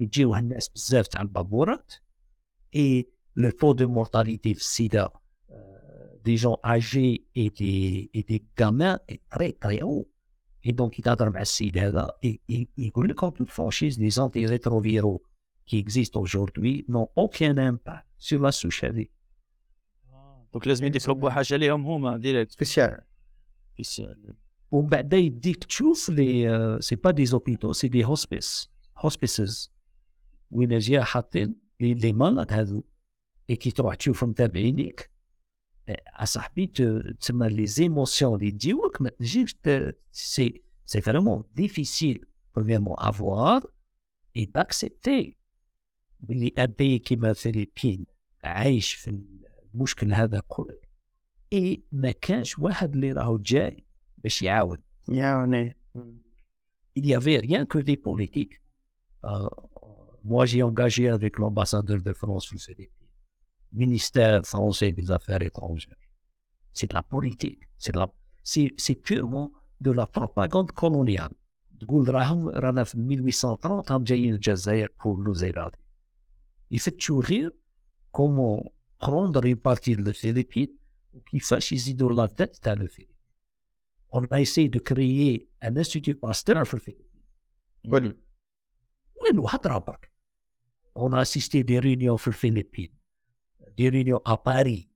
Il y a des îles, et اي لو تو دو مورتاليتي في السيدا دي جون اجي اي دي اي دي gamins est très très haut. Et donc, il تهضر مع السيد هذا يقول لك اون فونشيز لي زونتي ريتروفيرو qui existent aujourd'hui n'ont aucun impact sur la souche هذه. دونك لازم يديروا حاجه ليهم هما ديريكت سبيسيال سبيسيال وبعدا يديك تشوف لي سي با دي زوبيتو سي دي هوسبيس هوسبيسز وين جا حاطين لي لي مالاد هذو اي كي تروح تشوفهم متابعينك اصاحبي تسمى لي زيموسيون اللي تجيوك ما تجيش سي سي فريمون ديفيسيل premièrement avoir et d'accepter باللي ان كيما الفلبين عايش في المشكل هذا كله اي ما كانش واحد اللي راهو جاي باش يعاون يعاون Il n'y avait rien que des politiques. Euh, moi, j'ai engagé avec l'ambassadeur de France aux Philippines, ministère français des Affaires étrangères. C'est de la politique, c'est, purement de la propagande coloniale. Gouldraham Ranaf 1830 a Jazair pour nous érader. Il fait toujours rire comment prendre une partie de la Philippines qui fasse les idolâtres dans le Philippines. On a essayé de créer un institut pasteur pour les Philippines. Bon. Oui, nous, on a assisté à des réunions pour les Philippines باري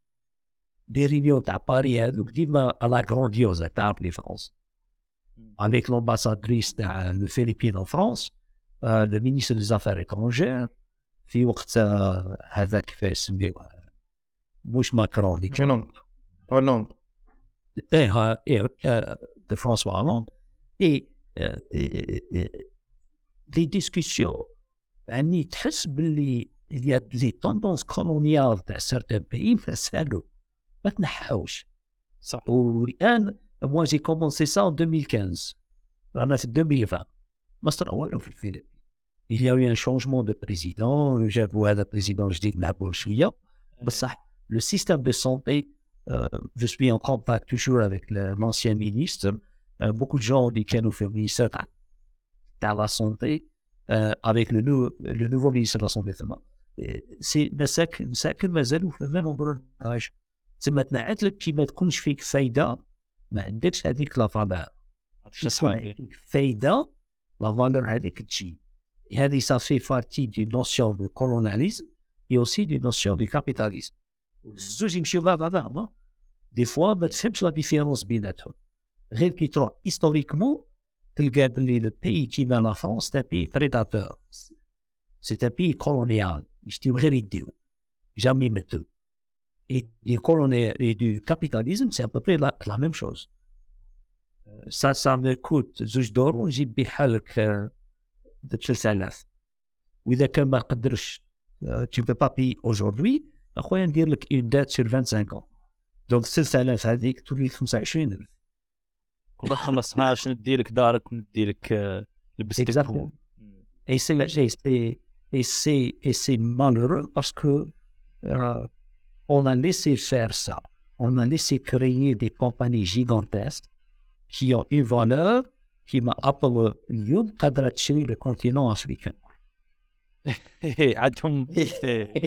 دي ريونيون تاع باري هذوك ديما لا غرونديوزا تعرف لي فرنسا avec l'ambassadrice تاع الفلبين en France euh, le ministre des Affaires étrangères في وقت هذا كيفاش يسميوه مش ماكرون ديك هولوند هولوند ايه ايه دو فرانسوا هولوند اي لي ديسكسيون يعني تحس باللي لي توندونس كولونيال تاع سارتان بيي ما سالوا ما تنحاوش صح والان موا جي كومونسي سا 2015 رانا في 2020 ما صرا والو في الفيلم il y a eu un changement de président, j'avoue, le président, je dis le système de santé, euh, je suis en contact toujours avec l'ancien ministre. Euh, beaucoup de gens disent qu'il nous fait ministre dans la santé, euh, avec le, nou le nouveau ministre de la santé. C'est ça que مازال وفما نظر c'est maintenant être qui ما تكونش فيك فايدة ما عندكش هذيك لا فالور فايدة لا فالور هذيك تجي هذه ça fait partie d'une notion de colonialisme et aussi d'une notion de capitalisme. زوج يمشيو مع بعضهم دي فوا ما تفهمش لا ديفيرونس بيناتهم غير كي تروح هيستوريكمون تلقى بلي لو بيي كيما لا فرونس سي بيي بريداتور سي ان بيي كولونيال يشتيو غير يديو جامي يمدو Et du, et du capitalisme, c'est à peu près la, la même chose. Ça, ça me coûte زوج دور ونجيب بحال لك de 3000 واذا كان ما قدرش tu peux pas payer aujourd'hui اخويا ندير لك اون دات سير 25 ans. دونك 6000 هذيك تولي 25000 والله 15 ندي لك دارك وندي لك لبستك اي سي سي Et c'est, et c'est malheureux parce que euh, on a laissé faire ça. On a laissé créer des compagnies gigantesques qui ont une valeur qui m'a appelé اليوم قادرة تشري le continent africain. عندهم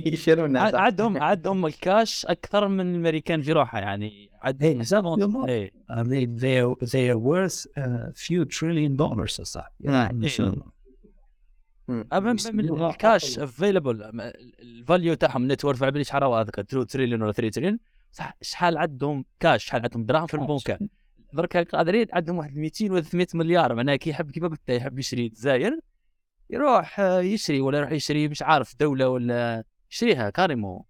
يشيروا الناس عندهم عندهم الكاش اكثر من الامريكان في روحه يعني عندهم Exactement. إيه. I mean, they're, they're worth a few trillion dollars صح. الله. الكاش افيلبل الفاليو تاعهم نت وورث على شحال هو هذاك 2 تريليون ولا 3 تريليون صح شحال عندهم كاش شحال عندهم دراهم في البنكه درك قادرين عندهم واحد 200 ولا 300 مليار معناها كي يحب كيما قلت يحب يشري الجزائر يروح آه، يشري ولا يروح يشري مش عارف دولة ولا يشريها كاريمو.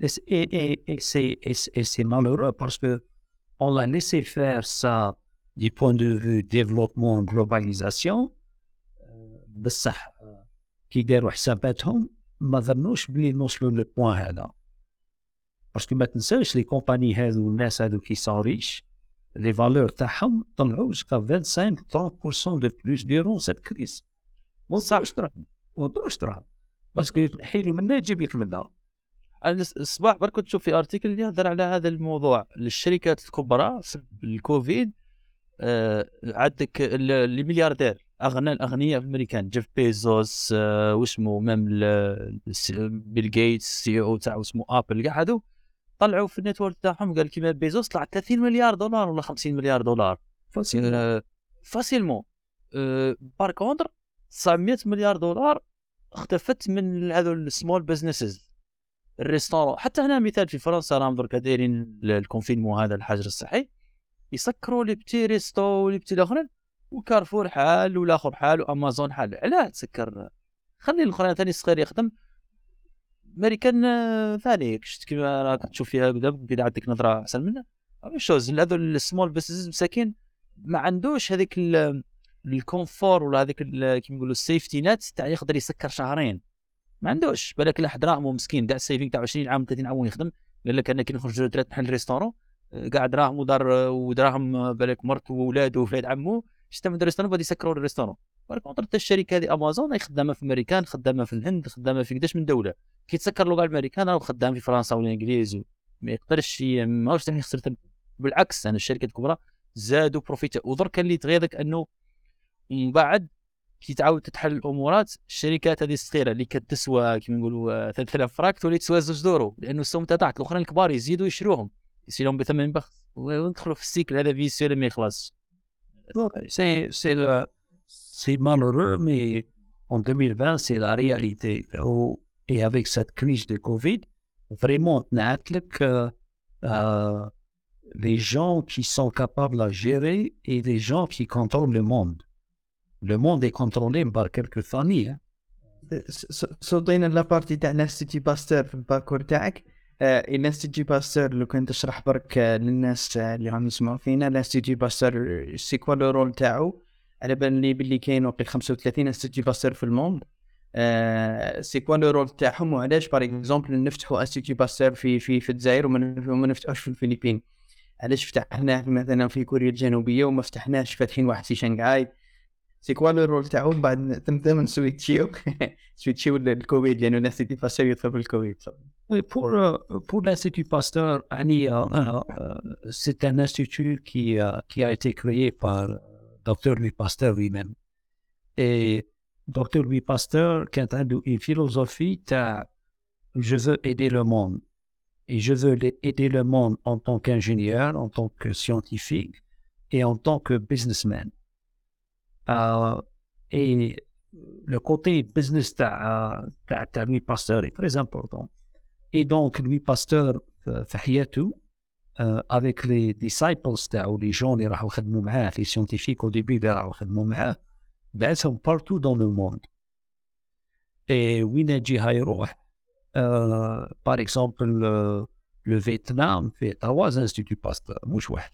Et c'est, et, c'est- et c'est malheureux parce que on l'a laissé faire ça du point de vue développement, globalisation. بصح آه، كي داروا حساباتهم ما ظنوش بلي نوصلوا للبوان هذا. باسكو ما تنساش لي كومباني هذو الناس هذو كي سون ريش لي فالور تاعهم طلعوا جوسكا 25 30% دو بلوس ديرون سيت كريز ما صعبش دراهم ما ضروش دراهم. باسكو حيلوا منا يجيب لك منها الصباح برك كنت نشوف في أرتيكل يهضر على هذا الموضوع للشركات الكبرى في الكوفيد آه عندك ال- الملياردير أغنى الاغنياء في الأمريكان جيف بيزوس آه واسمه مام بيل جيتس سي أو تاعو اسمه آبل كاع هذو طلعوا في النتورك تاعهم قال كيما بيزوس طلع 30 مليار دولار ولا 50 مليار دولار. آه، فاسيلمون. آه، بار كونتر 900 مليار دولار اختفت من هذو السمول بزنسز الريستورون حتى هنا مثال في فرنسا راهم دركا دايرين ال- الكونفينمون هذا الحجر الصحي يسكروا لي بتي ريستو ولي بتي الأخرين. وكارفور حال والآخر حال وأمازون حال. علاه تسكر. خلي الأخرين ثاني صغير يخدم. أمريكان آه، ثاني. كيما راك تشوف فيها قدام؟ كذا عندك نظرة أحسن منها. شوز هذو السمول بزنس مساكين ما عندوش هذيك ال- الكونفور ولا هذيك كيما يقولوا السيفتي نت تاع يقدر يسكر شهرين. ما عندوش. بالك لا دراهمه مسكين. داع السيفينغ تاع 20 عام 30 عام وين يخدم قال لك أنا كي نخرج ثلاث محل ريستورون آه، قاعد دراهم ودار ودراهم آه، بالك مرته وولاده وولاد عمو. شتا من الريستورون بدي يسكروا الريستورون بار كونتر حتى الشركة هذه أمازون راهي خدامة في الامريكان خدامة في الهند خدامة في قداش من دولة. كي تسكر كاع الامريكان راه خدام في فرنسا والانجليز و- ما يقدرش ي- ما واش تاني خسرت. بالعكس أنا الشركات الكبرى زادوا بروفيتا ودرك اللي تغيظك أنه من بعد كي تعاود تتحل الأمورات الشركات هذه الصغيرة اللي كتسوى كيما نقولوا آه، 3000 فراك تولي تسوى زوج دورو. لأنه السوم تاعك الأخرين الكبار يزيدوا يشروهم يشريهم بثمن بخس وندخلوا في السيكل هذا فيسيول ما يخلصش C'est, c'est, le- c'est malheureux, mais en 2020, c'est la réalité. Oh, Et avec cette crise de Covid, vraiment, نعتلك, euh, euh, les gens qui sont capables à gérer et les gens qui contrôlent le monde. Le monde est contrôlé par quelques familles. hein. س- صوتينا لابارتي تاع الانستيتي باستور في الباركور تاعك آه، الانستيتي باستور لو كان تشرح برك آه، للناس آه، اللي راهم يسمعوا فينا الانستيتي باستور سي كوا لو رول تاعو على بالي باللي كاين وقت 35 انستيتي باستور في الموند. سي كوا لو رول تاعهم وعلاش؟ باغ اكزومبل نفتحوا انستيتي باستور في في في الجزائر وما نفتحوش في الفلبين. علاش فتحناه مثلا في كوريا الجنوبية وما فتحناش فاتحين واحد في شنغهاي؟ سي كوا لو رول تاعهم بعد تم سويتشيو سويتشيو الكوفيد لانه الناس اللي فاشل يدخل في الكوفيد Oui, pour, euh, pour l'Institut Pasteur, Annie, euh, euh, c'est un institut qui, euh, qui a été créé par euh, Dr. Louis Pasteur lui-même. Et Dr. Louis Pasteur, qui a une philosophie, t'as, je veux aider le monde. Et je veux la- aider le monde en tant qu'ingénieur, en tant que scientifique et en tant que businessman. Euh, et le côté business t'as, t'as, t'as Louis Pasteur est très important. Et donc, Louis Pasteur, euh, في حياته, euh, avec les disciples تاعو les gens اللي راحوا يخدموا معاه les scientifiques au début اللي راحوا يخدموا معاه بعثهم partout dans le monde. Et وين يجي هيروح euh, par exemple le, le Vietnam fait trois instituts Pasteur مش واحد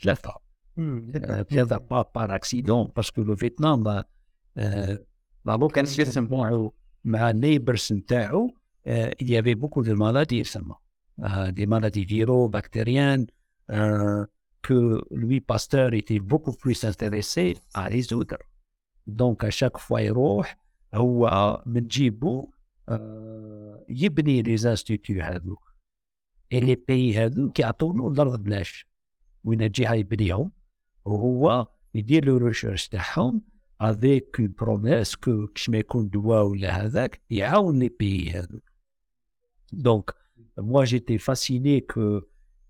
ثلاثة euh, ثلاثة pas par accident parce que le Vietnam bah, euh, bah, كان يسمى. معه مع neighbors نتاعو euh, il y avait beaucoup de maladies يسمى euh, des maladies viraux, bactériennes, euh, que lui, Pasteur, était beaucoup plus intéressé à résoudre. Donc, à chaque fois, il روح هو من جيبه آه، يبني لي زانستيتيو هذوك اي لي بيي هذوك يعطونو الارض بلاش وين الجهه يبنيهم وهو يدير له ريشيرش تاعهم افيك اون بروميس كو كش ما يكون دواء ولا هذاك يعاون لي بيي هذوك دونك موا جيتي فاسيني كو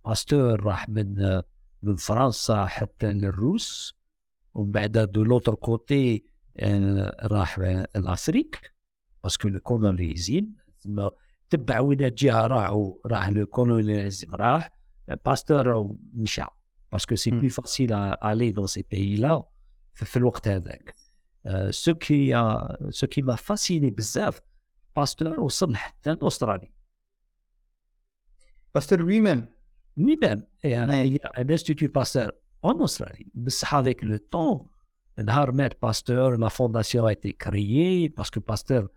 باستور راح من من فرنسا حتى للروس ومن بعد دو لوتر كوتي راح لافريك باسكو الكولونيزين تما تبع وين جهه راحوا راح الكولونيزم راح باستور مشى باسكو سي مم. بلو فاسيل الي دون سي بيي لا في الوقت هذاك سو كي سو كي ما فاسيني بزاف باستور وصل حتى لاستراليا باستور lui-même lui-même يعني Ouais. هي الانستيتيو باستور en Australie بصح avec le temps نهار مات باستور لا فونداسيون a été créée parce que باستور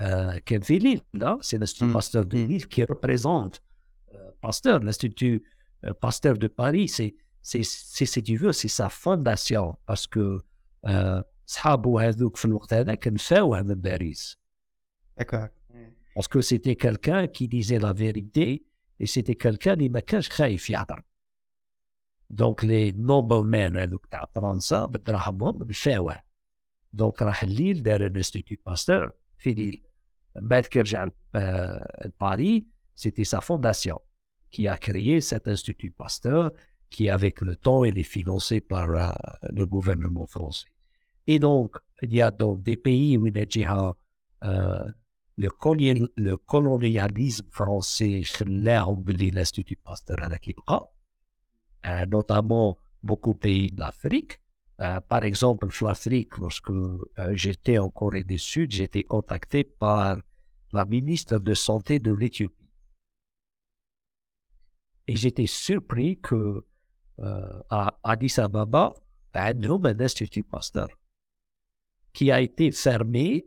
euh, كان في ليل لا سي l'institut Mm. Pasteur de Mm. Lille qui représente euh, Pasteur l'institut euh, Pasteur de Paris c'est c'est c'est si tu veux c'est sa fondation parce que euh, صحابو هذوك في الوقت هذاك نفاوه من باريس d'accord Parce que c'était quelqu'un qui disait la vérité et c'était quelqu'un اللي ما كانش خايف يهضر. دونك لي نوبل مان هذوك تاع فرنسا بدراهمهم مشاوه. دونك راح الليل دار الانستيتيو باستور في ليل. من بعد كي رجع آه، لباري سيتي سا فونداسيون qui a créé cet institut Pasteur qui, avec le temps, elle est financée par euh, le gouvernement français. Et donc, il y a donc des pays où il y a euh, le, le, colonialisme français, l'Institut Pasteur à la euh, notamment beaucoup de pays de l'Afrique. Par exemple, l'Afrique, lorsque j'étais en Corée du Sud, j'étais contacté par la ministre de Santé de l'Éthiopie. Et j'étais surpris que à Addis Ababa, عندهم un institut Pasteur qui a été fermé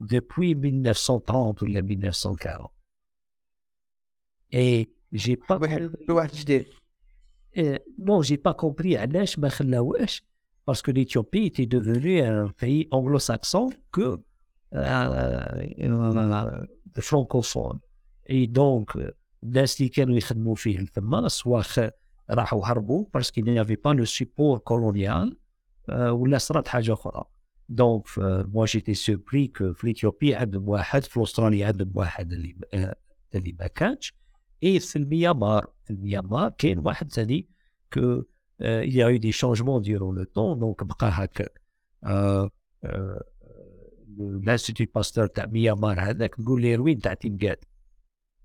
depuis 1930 ou 1940. Et j'ai pas واحد واحد جديد euh, non, j'ai pas compris علاش ما خلاوهاش parce que l'Éthiopie était devenue un pays anglo-saxon que euh, euh, francophone. Et donc, euh, الناس اللي كانوا يخدموا فيه تما سوا خ- راحوا هربوا parce qu'il n'y avait pas le support colonial ولا صرات أخرى. Donc, euh, moi j'étais surpris que في الإثيوبيا عندهم واحد في أستراليا عندهم واحد اللي آه، اللي ما كانش. Et في الميامار في الميامار كاين واحد ثاني que euh, il y a eu des changements durant le temps. donc بقى هكا euh, l'Institut Pasteur تاع ميامار هذاك نقول لي وين تاع تنقاد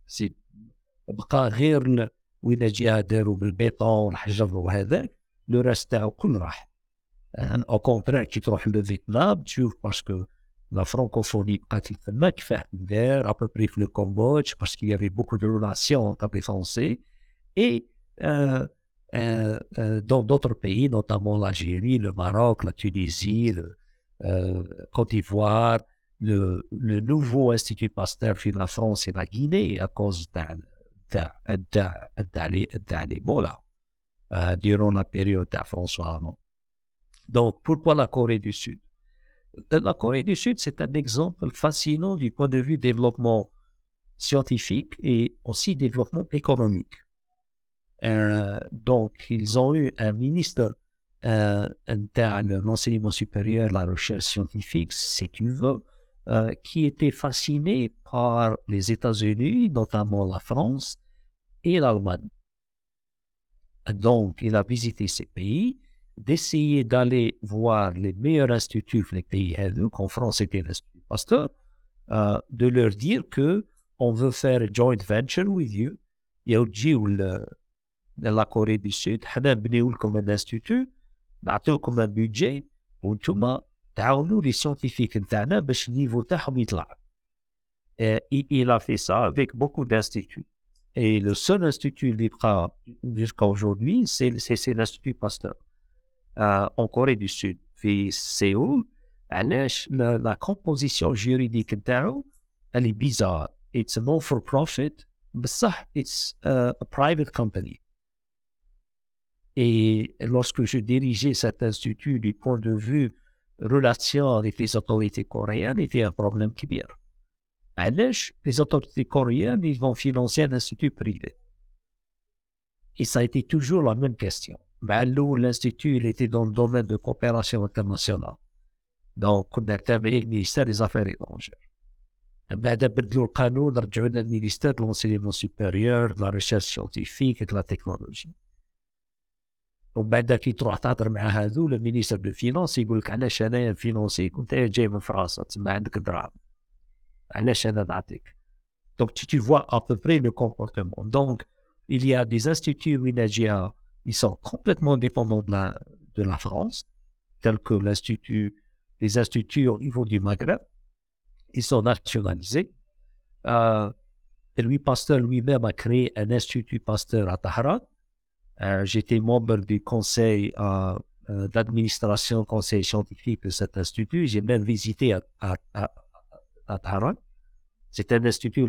سي بقى غير ال- وين جهه داروا بالبيطون والحجر وهذاك لو راست تاعو كل راح او كونترير كي تروح لفيتنام تشوف باسكو لا فرانكوفوني بقات تما كيفاه تدار ابوبري في لو كومبودج باسكو يافي بوكو دو ريلاسيون entre les Français et euh, euh, euh, dans d'autres pays, notamment l'Algérie, le Maroc, la Tunisie, le euh, Côte d'Ivoire, le, le nouveau Institut Pasteur في la France et la Guinée à cause d'un d'un- d'un- d'un- d'un Ebola euh, durant la période de François Hollande. Donc, pourquoi la Corée du Sud? Euh, La Corée du Sud, c'est un exemple fascinant du point de vue développement scientifique et aussi développement économique. Euh, donc, ils ont eu un ministre euh, de l'enseignement supérieur, la recherche scientifique, si tu veux, euh, qui étaient fascinés par les États-Unis, notamment la France et l'Allemagne. Donc, il a visité ces pays, d'essayer d'aller voir les meilleurs instituts les pays hindous, qu'en France était l'Institut Pasteur, euh, de leur dire que on veut faire un joint venture with you. Il y a la Corée du Sud, comme un institut, comme un budget, ou tout le تعاونوا لي سيونتيفيك نتاعنا باش النيفو تاعهم يطلع. Euh, il, il a fait ça avec beaucoup d'instituts. Et le seul institut اللي بقى jusqu'à aujourd'hui, c'est c'est- c'est l'Institut Pasteur. Euh, en Corée du Sud, في سيول علاش la, la composition juridique نتاعو elle est bizarre. It's a non for profit بصح it's uh, a private company. Et lorsque je dirigeais cet institut du point de vue relation avec les autorités coréennes, était un problème كبير. علاش les autorités coréennes ils vont financer un institut privé et ça a été toujours la même question مع الاول l'institut il était dans le domaine de coopération internationale donc كنا تابعين المينيستير des affaires étrangères من بعد بدلوا القانون رجعوا لنا المينيستير de l'enseignement supérieur de la recherche scientifique et de la technologie ومن بعد كي تروح تهضر مع هذو المينيستر دو فينانس يقول لك علاش انايا نفينونسيك وانت جاي من فرنسا تسمى عندك دراهم علاش انا نعطيك دونك tu, tu vois à peu près le comportement donc il y a des instituts Winagia ils sont complètement dépendants de la, de la France tels que l'institut les instituts au niveau du Maghreb ils sont nationalisés euh, et Louis Pasteur lui-même a créé un institut Pasteur à Tahran euh, euh, j'étais membre du conseil euh, euh, d'administration, conseil scientifique de cet institut. J'ai même visité à, à, à, Taran. C'est un institut,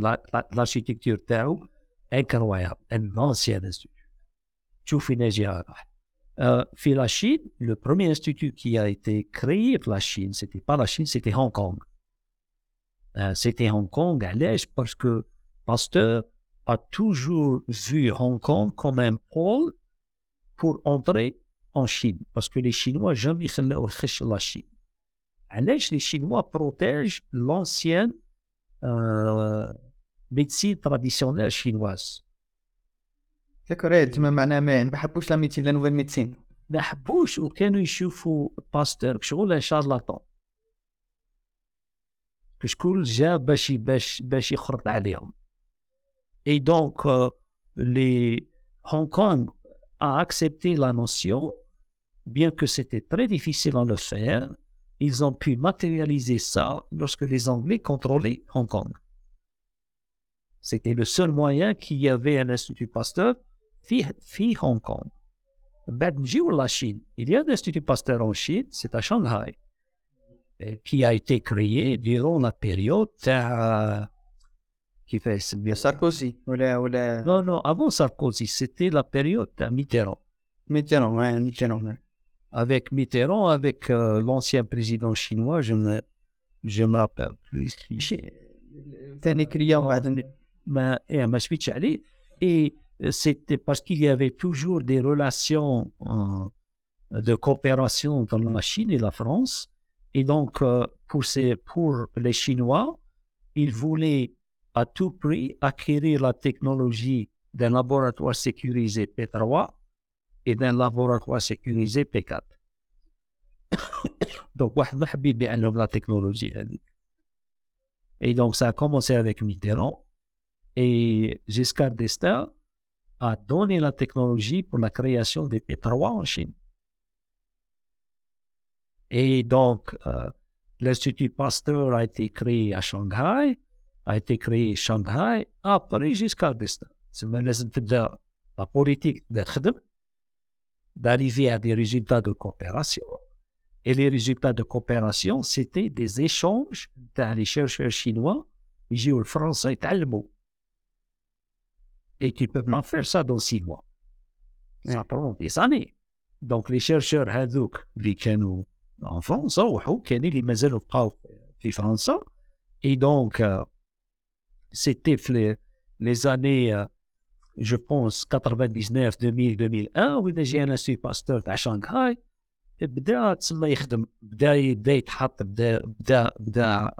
l'architecture Tao, incroyable, un ancien institut. Euh, puis la Chine, le premier institut qui a été créé pour la Chine, c'était pas la Chine, c'était Hong Kong. C'était Hong Kong à l'Ège parce que Pasteur a toujours vu Hong Kong comme un pôle pour entrer en Chine. Parce que les Chinois jamais la Chine. علاش les Chinois protègent l'ancienne euh, médecine traditionnelle chinoise. إيه، تما معناها ما ما حبوش لا ميديسين لا نوفيل ميديسين ما حبوش وكانوا يشوفوا باستور شغل شارلاتان شكون جا باش باش باش يخرط عليهم et donc euh, les Hong à accepter la notion, bien que c'était très difficile à le faire, ils ont pu matérialiser ça lorsque les Anglais contrôlaient Hong Kong. C'était le seul moyen qu'il y avait à l'Institut Pasteur fit Hong Kong. ou la Chine, il y a un Institut Pasteur en Chine, c'est à Shanghai, qui a été créé durant la période euh, qui fait ce bien. Sarkozy. Ou la, ou la... Non, non, avant Sarkozy, c'était la période hein, Mitterrand. Mitterrand, ouais, Mitterrand. Avec Mitterrand, avec euh, l'ancien président chinois, je me, je me rappelle plus. C'est un écrivain. Mais, ben, et ma suite, Et euh, c'était parce qu'il y avait toujours des relations euh, de coopération entre la Chine et la France. Et donc, pour, ces, pour les Chinois, ils voulaient à tout prix acquérir la technologie d'un laboratoire sécurisé P3 et d'un laboratoire sécurisé P4. (coughs) donc, la technologie. Et donc, ça a commencé avec Mitterrand. Et Giscard d'Estaing a donné la technologie pour la création des P3 en Chine. Et donc, euh, l'Institut Pasteur a été créé à Shanghai a été créé Shanghai après jusqu'à Destin. La politique de Khedem, d'arriver à des résultats de coopération. Et les résultats de coopération, c'était des échanges entre les chercheurs chinois et les français et allemands. Et qui peuvent en faire ça dans six mois. Ça prend des années. Donc les chercheurs hadouk, les en France, ou en France. Euh, et donc, euh, c'était في les, les années euh, je pense 99 2000 2001 وين جا الانستيتو باستور تاع شانغهاي بدا تسمى يخدم بدا بدا يتحط بدا بدا بدا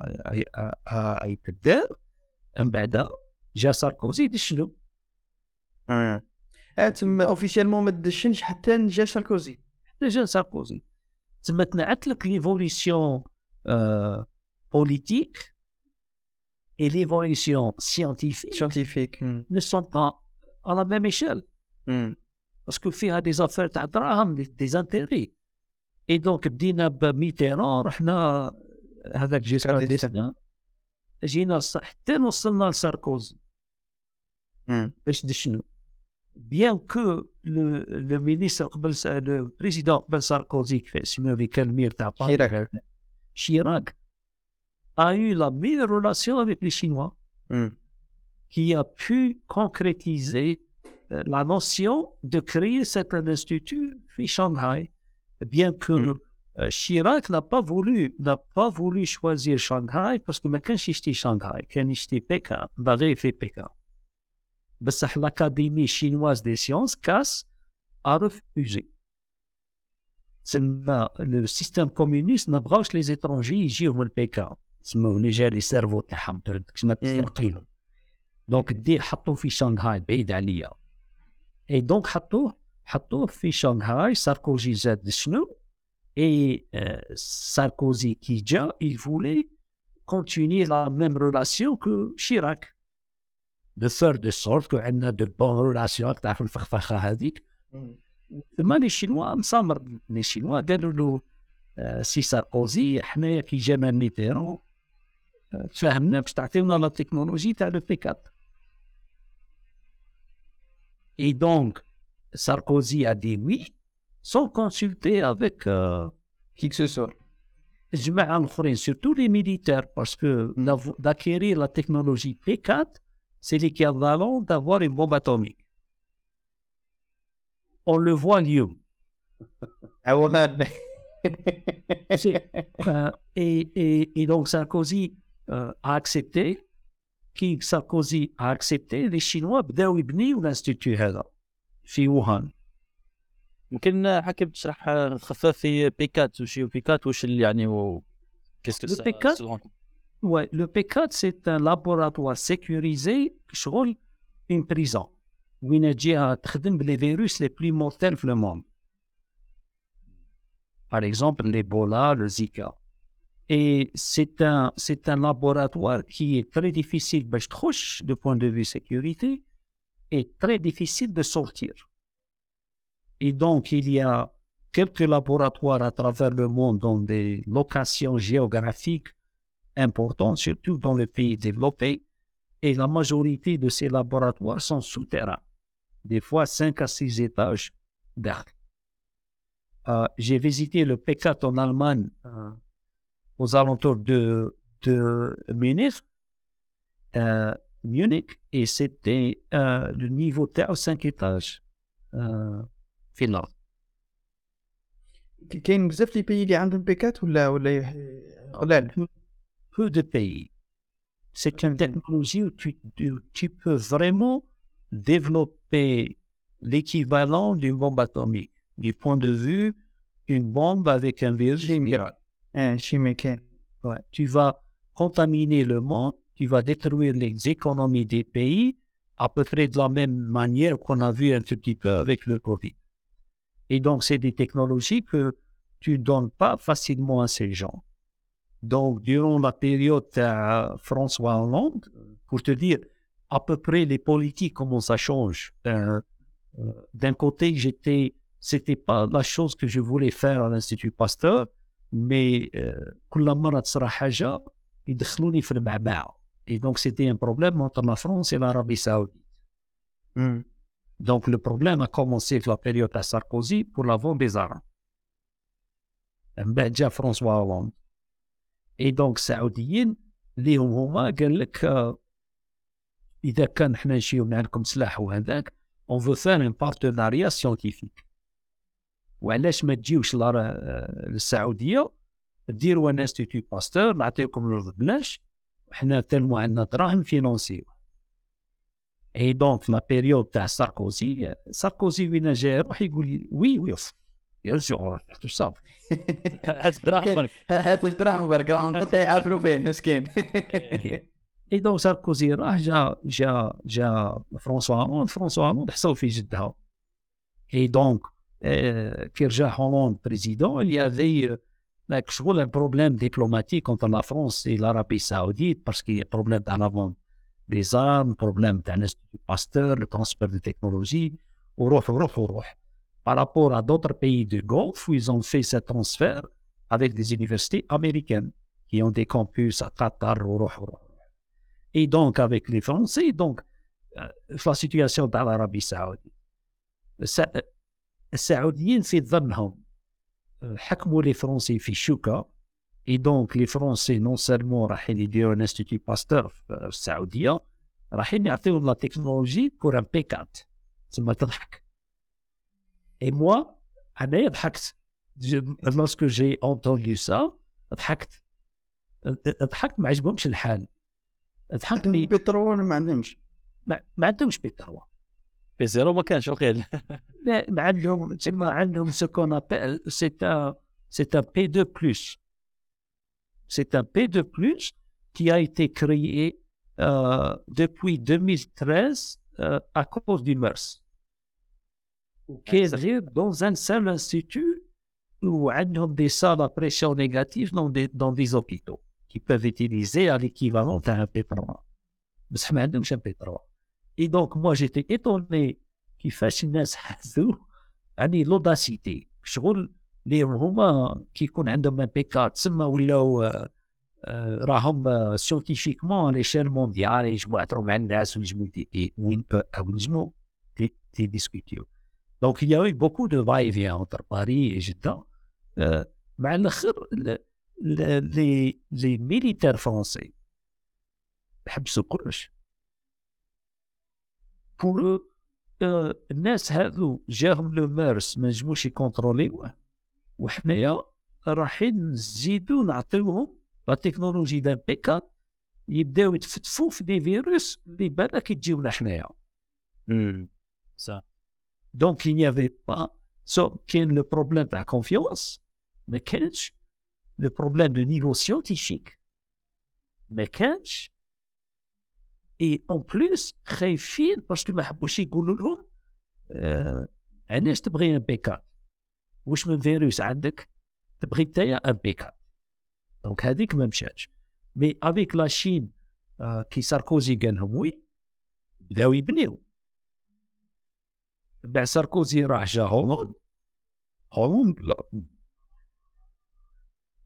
يتبدا من بعد جا ساركوزي دشلو آه تما اوفيسيالمون ما تدشنش حتى جا ساركوزي جا ساركوزي تما تنعت لك ليفوليسيون بوليتيك et l'évolution scientifique سيانتيفيك ne sont pas à la même échelle. Parce que فيها des affaires دراهم des intérêts. Et donc بدينا بميتيران رحنا هذاك جيسكار ديستان جينا حتى وصلنا لساركوزي باش دشنو بيان كو لو مينيستر قبل لو بريزيدون قبل ساركوزي كيف اسمه اللي كان المير تاع شيراك. شيراك a eu la meilleure relation avec les Chinois, hmm. qui a pu concrétiser euh, la notion de créer cet institut à Shanghai, bien que. Hmm. Euh, Chirac n'a pas voulu, n'a pas voulu choisir Shanghai parce que maintenant j'étais Shanghai, quand j'étais Pékin, d'aller fait Pékin. Mais l'Académie chinoise des sciences, CAS, a refusé. Le système communiste n'abranche les étrangers, ils gèrent le Pékin. جا لي سيرفو تاعهم تسمى تسرقينهم دونك دير حطوه في شانغهاي بعيد عليا. إي دونك حطوه حطوه في شانغهاي. ساركوزي زاد شنو؟ Et euh, Sarkozy qui déjà, il voulait continuer la même relation que Chirac. De faire de sorte qu'on a de bonnes relations تعرف الفخفخة هذيك. ثم les Chinois مسامر les Chinois قالوا له آه، سي ساركوزي حنايا كي جانا ميتيرون آه، تفاهمنا باش تعطيونا لا تكنولوجي تاع لو بي 4 Et donc, Sarkozy a dit oui, sans consulter avec euh, Qui que ce soit. الجماعة الآخرين surtout les militaires parce que d'av- d'acquérir la technologie P4 c'est l'équivalent d'avoir une bombe atomique. On le voit اليوم. (laughs) عوضنا C'est- Euh, et, et, et donc Sarkozy euh, a accepté qui Sarkozy a accepté les Chinois بداوا يبنيوا l'institut هذا في ووهان يمكن حكي تشرح خفاف في بيكات وشي بيكات وش اللي يعني و كيسكو Le P4 Ouais, le P4, c'est un laboratoire sécurisé شغل une prison وين تجيها تخدم les virus les plus mortels في le monde. Par exemple, l'Ebola, le Zika. Et c'est un, c'est un laboratoire qui est très difficile, ben, je trouve, de point de vue sécurité, et très difficile de sortir. Et donc, il y a quelques laboratoires à travers le monde dans des locations géographiques importantes, surtout dans les pays développés, et la majorité de ces laboratoires sont souterrains, des fois 5 à 6 étages d'art. Euh, j'ai visité le P4 en Allemagne euh, aux alentours de, de Munich, euh, Munich, et c'était euh, le niveau terre 5 étages. Euh, Finlande. كاين بزاف لي بيي اللي عندهم بيكات ولا ولا يح- قلال peu de pays. C'est une technologie où tu, tu- tu peux vraiment développer l'équivalent d'une bombe atomique, du point de vue une bombe avec un virus viral. un chimicain. Ouais. Tu vas contaminer le monde, tu vas détruire les économies des pays à peu près de la même manière qu'on a vu un tout petit peu avec le Covid. Et donc, c'est des technologies que tu ne donnes pas facilement à ces gens. Donc, durant la période euh, François Hollande, pour te dire, à peu près les politiques, comment ça change. Euh, euh, d'un côté, j'étais, c'était pas la chose que je voulais faire à l'Institut Pasteur. مي كل مرة تصرى حاجة يدخلوني في المعمعة. اي دونك سيتي ان بروبليم اونتر لا فرونس اي لارابي السعوديه دونك لو بروبليم ا كومونسي في لا بيريود تاع ساركوزي بور لا فون دي زارم من بعد جا فرونسوا هولاند اي دونك السعوديين ليهم هما قال لك إذا كان حنا نشيو من عندكم سلاح وهذاك اون فو فار ان بارتناريا سيونتيفيك وعلاش ما تجيوش آه، للسعودية؟ ديروا ان انستيتيو باستور نعطيكم الأرض بلاش. وحنا تلمو عندنا دراهم فينونسيو. اي دونك في لا بيريود تاع ساركوزي ساركوزي وين جا يروح يقول لي وي وي بيان سور صافي هات لك دراهم برك راهم (laughs) حتى يعرفوا فين مسكين. اي دونك ساركوزي راح جا جا جا هولاند فرانسوا هولاند حصل في جدها. اي دونك Euh, Kirja Hollande, président, il y avait euh, ben, un problème diplomatique entre la France et l'Arabie Saoudite parce qu'il y a un problème dans la des armes, problème d'un institut Pasteur, le transfert de technologie, par rapport à d'autres pays du Golfe où ils ont fait ce transfert avec des universités américaines qui ont des campus à Qatar, et donc avec les Français, donc euh, la situation dans l'Arabie Saoudite. الس- السعوديين في ظنهم حكموا لي فرونسي في شوكة اي دونك لي فرونسي نون سيرمون رايحين يديروا ان انستيتيو باستور في السعودية رايحين يعطيهم لا تكنولوجي بور ان بي 4 تسمى تضحك. اي موا انايا ضحكت. Lorsque j'ai entendu ça ضحكت. ضحكت ما عجبهمش الحال. ضحكني. بترول ما عندهمش. ما, عندهمش بيتروا في زيرو ما كانش وقيل لا ما عندهم تسمى عندهم ce qu'on appelle c'est un c'est un P2 c'est un P2 qui a été créé euh, depuis 2013 euh, à cause du MERS qui est géré dans un seul institut où عندهم des salles à pression négative dans des, dans des hôpitaux qui peuvent utiliser à l'équivalent d'un P3 بصح ما عندهمش un P3 Et donc moi j'étais étonné كيفاش الناس حسوا يعني لوداسيتي شغل اللي هما كي يكون عندهم ان بيكا تسمى ولاو راهم سيونتيفيكمون ليشيل مونديال يجمعوا مع الناس ويجموا دي وين أو يجموا دي دي ديسكوتيو دونك il y a eu beaucoup de va-et-vient entre Paris مع الآخر ال- ال- لي لي ميليتير فرونسي حبسوا كلش بور آه، الناس هذو جاهم لو مارس ما نجموش يكونتروليوه وحنايا رايحين نزيدو نعطيوهم لا تكنولوجي دان بيكا يبداو يتفتفوا في دي فيروس اللي بالك يجيونا حنايا. صح. دونك il n'y avait pas سو كاين لو بروبليم تاع كونفيونس ما كانش. لو بروبليم دو نيفو سيونتيفيك ما كانش. اي اون بليس خايفين باسكو ما حبوش يقولوا لهم آه علاش تبغي ان بيكا واش من فيروس عندك تبغي نتايا ان بيكا دونك هذيك ما مشاتش مي افيك لا شين آه كي ساركوزي قال لهم وي بداو يبنيو بعد ساركوزي راح جا هولند هولند لا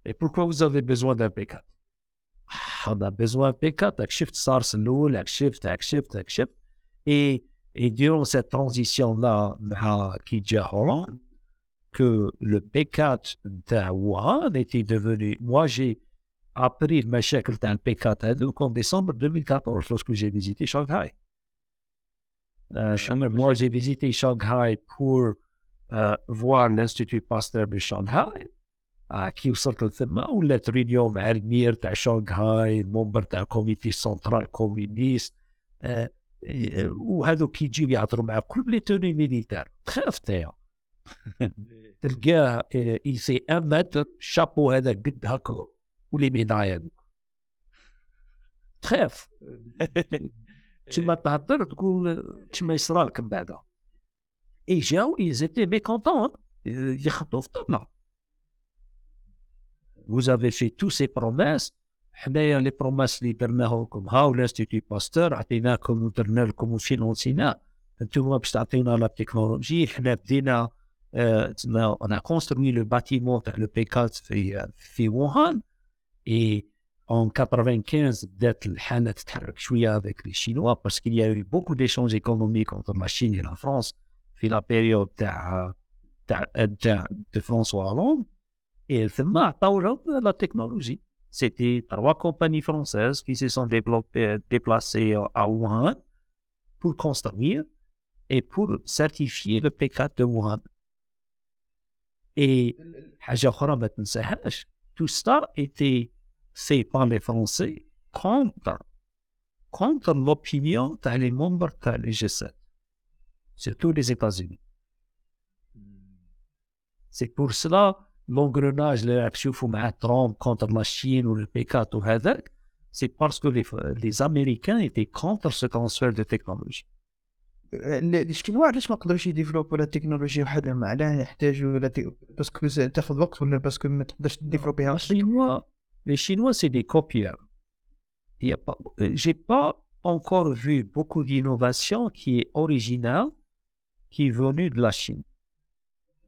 Et pourquoi vous besoin d'un P4 On a besoin d'un P4, avec Shift SARS الأول avec Shift avec Shift avec Shift et, et durant cette transition-là مع qui جا Hollande que le P4 تاع Wuhan était devenu moi j'ai appris المشاكل تاع ال P4 هذوك en décembre 2014 lorsque j'ai visité Shanghai Euh, moi j'ai visité Shanghai pour euh, voir l'Institut Pasteur de Shanghai آه، كي وصلت لثما ولات ريونيون مع المير تاع شانغهاي المنبر تاع كوميتي سنترال كومينيست آه، آه، وهذو كي يجيو يهضروا مع كل لي توني ميليتار تخاف تايا (laughs) تلقاه اي سي ان متر شابو هذا قد هكا ولي ميدايا تخاف. (laughs) تما تهضر تقول تما يصرالك من بعدا اي جاو ايزيتي ميكونتون يخبطوا في طبنا. vous avez fait tous ces promesses حنايا لي بروميس اللي درناهم لكم هاو لانستيتيو باستور عطيناكم ودرنا لكم وفينونسينا انتم باش تعطيونا لا تكنولوجي حنا بدينا انا كونستروي لو باتيمون تاع لو بي 4 في في ووهان اي اون 95 بدات الحاله تتحرك شويه افيك لي شينوا باسكو il y a eu beaucoup d'échanges économiques entre la Chine et la France في لا بيريود تاع تاع تاع de François Hollande Et la technologie. C'était trois compagnies françaises qui se sont déplacées à Wuhan pour construire et pour certifier le P4 de Wuhan. Et tout ça était fait par les Français contre, contre l'opinion des membres du G7, surtout des États-Unis. C'est pour cela l'engrenage اللي راك تشوفوا مع ترامب contre la Chine ou le P4 وهذاك c'est parce que les, les Américains étaient contre ce transfert de technologie. الشكل علاش ما قدروش يديفلوبوا لا تكنولوجيا وحدها معناها يحتاجوا لا ت... باسكو س- تاخذ وقت ولا باسكو ما تقدرش تديفلوبيها Les Chinois, les Chinois c'est des copieurs. Il y a pas, euh, j'ai pas encore vu beaucoup d'innovation qui est originale, qui est venue de la Chine.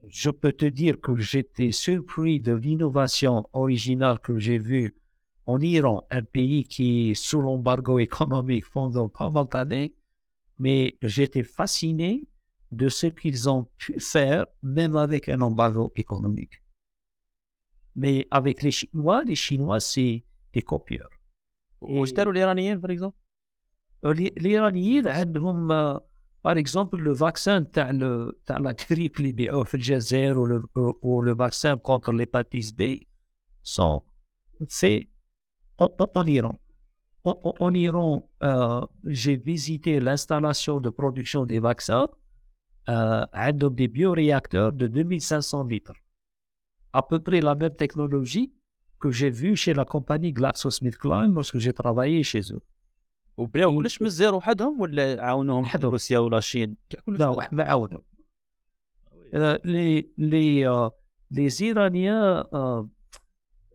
je peux te dire que j'étais surpris de l'innovation originale que j'ai vue en Iran, un pays qui sous l'embargo économique pendant pas mal d'années, mais j'étais fasciné de ce qu'ils ont pu faire, même avec un embargo économique. Mais avec les Chinois, les Chinois, c'est des copieurs. Et... Ou l'Iranien, par exemple? Euh, L'Iranien, euh, par exemple, le vaccin de la grippe libéo ou le, ou le vaccin contre l'hépatite B sont en, Iran. En, Iran, euh, j'ai visité l'installation de production des vaccins euh, des bioréacteurs de 2500 litres. À peu près la même technologie que j'ai vue chez la compagnie GlaxoSmithKline lorsque j'ai travaillé chez eux. وبلاو علاش من الزيرو وحدهم ولا عاونوهم حدهم. روسيا ولا الصين لا واحد ما عاونوا آه، لي لي لي زيرانيا آه،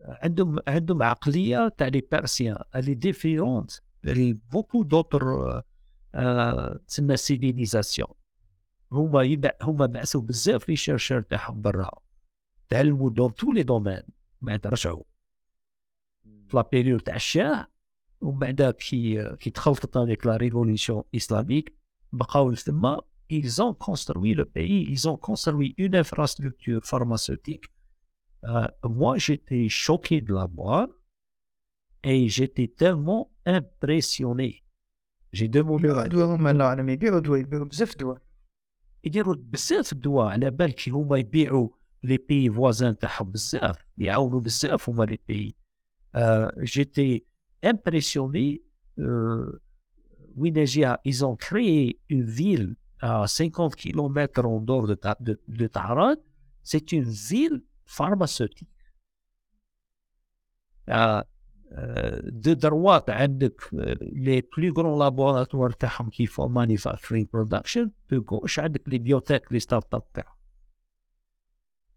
عندهم عندهم عقلية تاع لي بيرسيان اللي ديفيرونت بوكو دوتر تسمى سيفيليزاسيون هما يبع هما بعثوا بزاف لي شيرشور تاعهم برا. تعلموا دون تو لي دومين بعد رجعوا في لا بيريود تاع الشاه ومن بعد كي كي تخلطت هذيك لا ريفوليسيون اسلاميك بقاو تما ils ont construit le pays, ils ont construit une infrastructure pharmaceutique. Euh, moi, j'étais choqué de la voir et j'étais tellement impressionné. J'ai demandé يبيعوا دواء هما الله اعلم يبيعوا دواء يبيعوا بزاف دواء يديروا بزاف الدواء على بالك كي هما يبيعوا لي بي فوازان تاعهم بزاف يعاونوا بزاف هما لي بي آه جيتي impressionné. Euh, ils ont créé une ville à 50 km en dehors de, de, Taran. C'est une ville pharmaceutique. Euh, euh de droite, euh, les plus grands laboratoires qui font manufacturing production. De gauche, les biotech, les startups.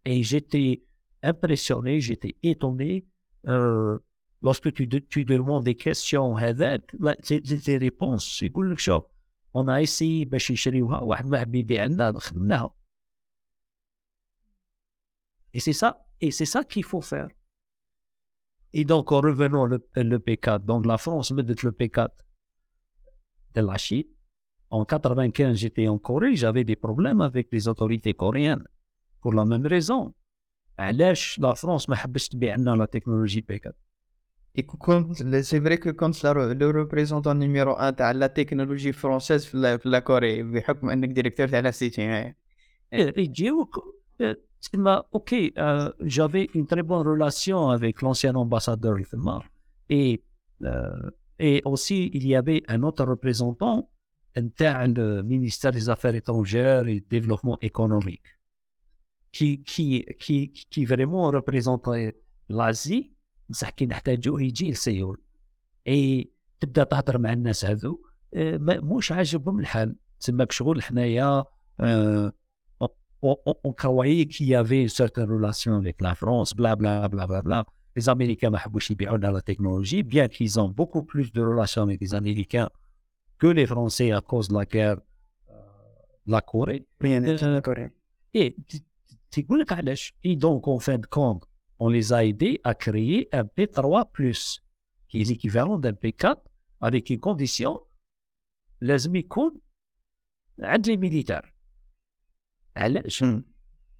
Et j'étais impressionné, j'étais étonné. Euh, lorsque tu, de- tu demandes des questions هذاك لا c'est c'est des réponses يقول لك شوف on a essayé باش يشريوها واحد ما حب يبيع لنا خدمناها et c'est ça et c'est ça qu'il faut faire et donc en revenant le, le P4 donc la France مدت le P4 de la Chine en 95 j'étais en Corée j'avais des problèmes avec les autorités coréennes pour la même raison علاش لا فرنسا ما حبش تبيع لنا لا تكنولوجي بي 4 et c'est vrai que quand le représentant numéro un de la technologie française de la Corée, le directeur de la cité, eh, euh, ok, euh, j'avais une très bonne relation avec l'ancien ambassadeur et, euh, et aussi il y avait un autre représentant interne du ministère des Affaires étrangères et développement économique qui, qui, qui, qui vraiment représentait l'Asie. بصح كي نحتاجو يجي السيول إي تبدا تهضر مع الناس هذو آه، موش عاجبهم الحال. تسمى شغل حنايا آه، اون كوايي كي يافي سيرتان ريلاسيون افيك لا فرونس بلا بلا بلا بلا بلا les américains ما حبوش يبيعو لنا لا تكنولوجي بيان كي زون بوكو بلوس دو ريلاسيون افيك لي امريكان كو لي فرونسي ا كوز لا كير لا كوري بيان كوري اي تيقول لك علاش اي دونك اون فان كونت on les a aidés à créer un P3+, qui est l'équivalent d'un P4, avec une condition, لازم يكون عند les militaires. علاش؟ مم.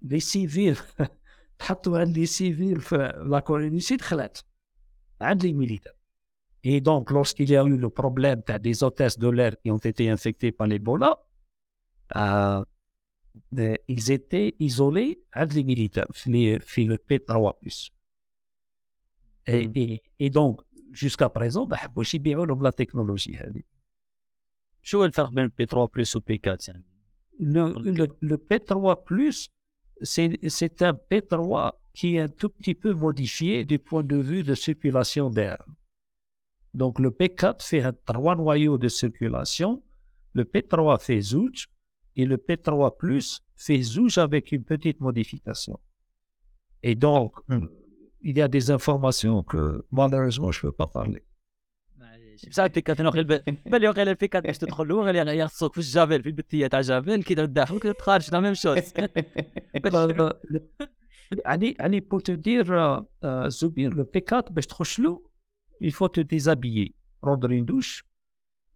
لي سيفيل تحطوا عند لي سيفيل في لا كوري دو سيد خلات عند لي ميليتير Et donc, lorsqu'il y a eu le problème t'as des hôtesses de l'air qui ont été infectées par l'Ebola, euh, ils étaient isolés avec les militaires, les Philippines et, hmm. et, et donc, jusqu'à présent, bah, ils ont la technologie. Hein. Je vais faire même P3 ou P4. Le, le, le P3 c'est un P3 qui est un tout petit peu modifié du point de vue de circulation d'air. Donc, le P4 fait trois noyaux de circulation, le P3 fait Zouch, et le P3 fait zouch avec une petite modification. Et donc, Hmm. il y a des informations que malheureusement je ne peux pas parler. بصح البي 4 ناخذ بالي وقيلا البي 4 باش تدخل له غير يخصك في الجافيل في البتيه تاع جافيل كي تدخل كي تخرج لا ميم شوز يعني يعني pour te dire euh, euh, Zoubir, le P4 باش تخش له il faut te déshabiller prendre une douche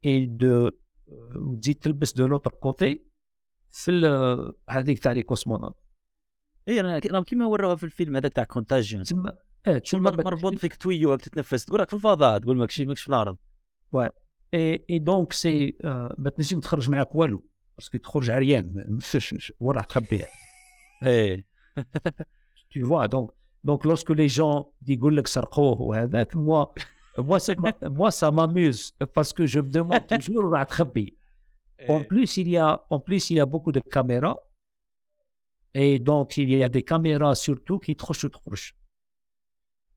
et de euh, وتزيد تلبس de l'autre côté في هذيك تاع لي كوسمونوت اي أنا راهم كيما وراوها في الفيلم هذاك تاع كونتاجيون. شو تسمى مربوط فيك تويو تتنفس تقول لك في الفضاء تقول ماكش ماكش في الأرض. إي إي دونك سي ما تنجم تخرج معاك والو باسكو تخرج عريان ما- وين راح تخبيه (laughs) إيه. (laughs) Tu vois donc donc lorsque les gens يقول لك سرقوه وهذاك moi ça m'a- (laughs) moi ça m'amuse parce que je me demande toujours où راح تخبي En, plus, il y a, en plus, il y a beaucoup de caméras. Et donc, il y a des caméras surtout qui trop se.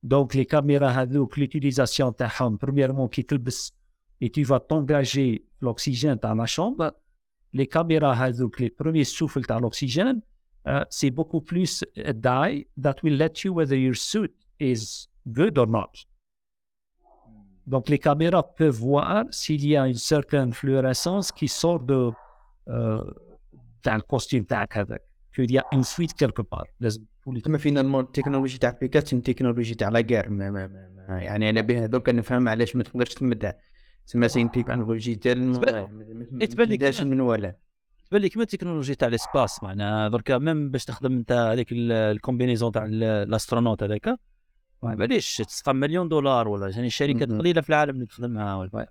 Donc, les caméras, l'utilisation, premièrement, qui te et tu vas t'engager l'oxygène dans la chambre. Les caméras, les premiers souffles dans l'oxygène, euh, c'est beaucoup plus uh, die that will let you whether your suit is good or not. Donc, les caméras peuvent voir s'il y a une certaine fluorescence qui sort de, euh, dans le costume تاعك هذاك. qu'il y a une fuite quelque part. لازم تولي كما فينا التكنولوجيا تاع ابليكاسيون التكنولوجيا تاع ما ما يعني على بها دوك نفهم علاش ما تقدرش تمدها تسمى سين تكنولوجيا تاع تبان- لك من ولا تبان لي كما التكنولوجيا تاع الاسباس معناها دركا ميم باش تخدم انت هذيك ال- الكومبينيزون تاع ال- الاسترونوت هذاك ما باليش تسقى مليون دولار ولا يعني شركات مهم. قليله في العالم اللي تخدم معاها ولا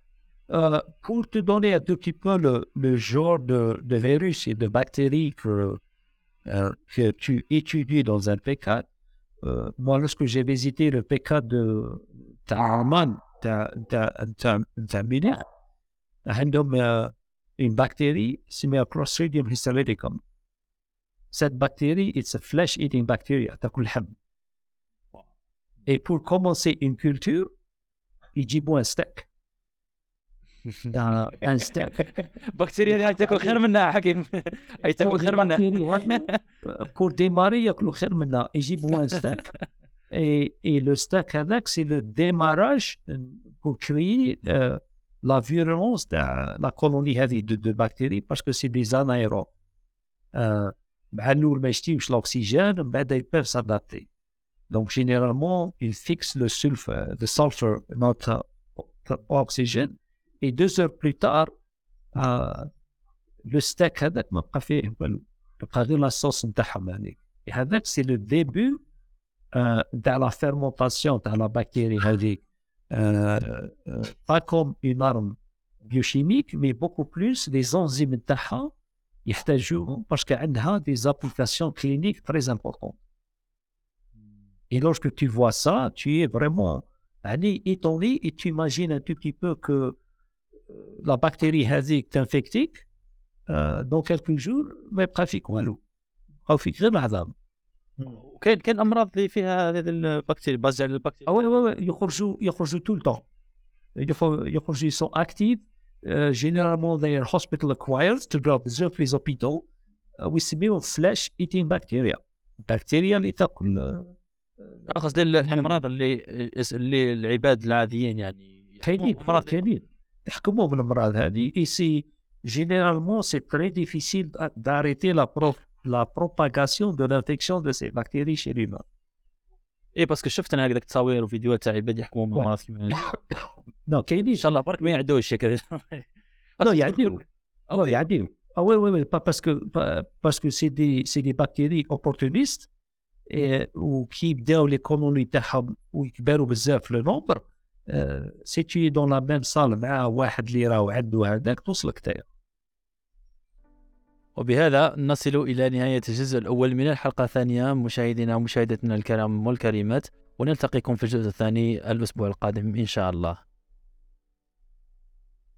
Euh, pour te donner un tout petit peu le, le genre de, de virus et de bactéries que, euh, que tu étudies dans un P4, euh, moi, lorsque j'ai visité le P4 de Ta'aman, Ta'amina, عندهم euh, une bactérie اسمها Clostridium histolyticum. Cette bactérie, it's a flesh-eating bacteria, تاكل لحم. Et pour commencer une culture, يجيبوا un steak. (laughs) un, un steak. (laughs) بكتيريا هاي تاكل خير منها حكيم هاي تاكل خير منها pour démarrer ياكلوا خير منها يجيبوا un steak (laughs) et, et le steak هذاك c'est le démarrage pour créer euh, la virulence de la colonie هذه de, de bactéries parce que c'est des anaérobes euh, مع الاول ما يشتيوش الاكسجين من بعد ils peuvent s'adapter Donc, généralement, ils fixent le sulfure, le sulfur, notre, notre, oxygène. Et deux heures plus tard, euh, le steak, la sauce Et c'est le début euh, de la fermentation de la bactérie. Euh, euh, pas comme une arme biochimique, mais beaucoup plus les enzymes parce qu'elles ont des applications cliniques très importantes Et lorsque tu vois ça, tu es vraiment يعني, étonné et tu imagines un tout petit peu que euh, la bactérie هذيك t'infectique euh, dans quelques jours ما يبقى فيك والو او فيك غير العذاب كاين كاين امراض اللي فيها هذه البكتيريا باز على البكتيريا اه وي وي وي يخرجوا يخرجوا tout le temps يخرجوا يخرجوا sont actifs euh, généralement they are hospital acquired تلقاو بزاف في les hôpitaux euh, ويسميوهم flesh eating bacteria بكتيريا اللي تاكل آه، اخص للمرض نعم. اللي اللي العباد العاديين يعني كاينين مرض يعني. كاينين. تحكموا بالأمراض هذه. إي سي جينيرالمون سي تري ديفيسيل داريتي لا بروف لا بروباغاسيون دو لانفيكسيون دو سي باكتيري شي ريما إي باسكو شفت أنا هكذاك التصاوير وفيديوهات تاع عباد يحكموا نعم. بالمرض نو نعم، كاينين. إن شاء الله برك ما يعدوش نو يعديهم الله يعديهم آه، وي وي وي باسكو باسكو سي دي سي دي باكتيري اوبورتونيست et, وكي يبداو لي كولوني تاعهم ويكبروا بزاف لو نومبر سي tu es dans la même salle مع واحد اللي راهو عنده هذاك توصلك تايا. وبهذا نصل إلى نهاية الجزء الأول من الحلقة الثانية. مشاهدينا ومشاهدتنا الكرام والكريمات ونلتقيكم في الجزء الثاني الأسبوع القادم إن شاء الله.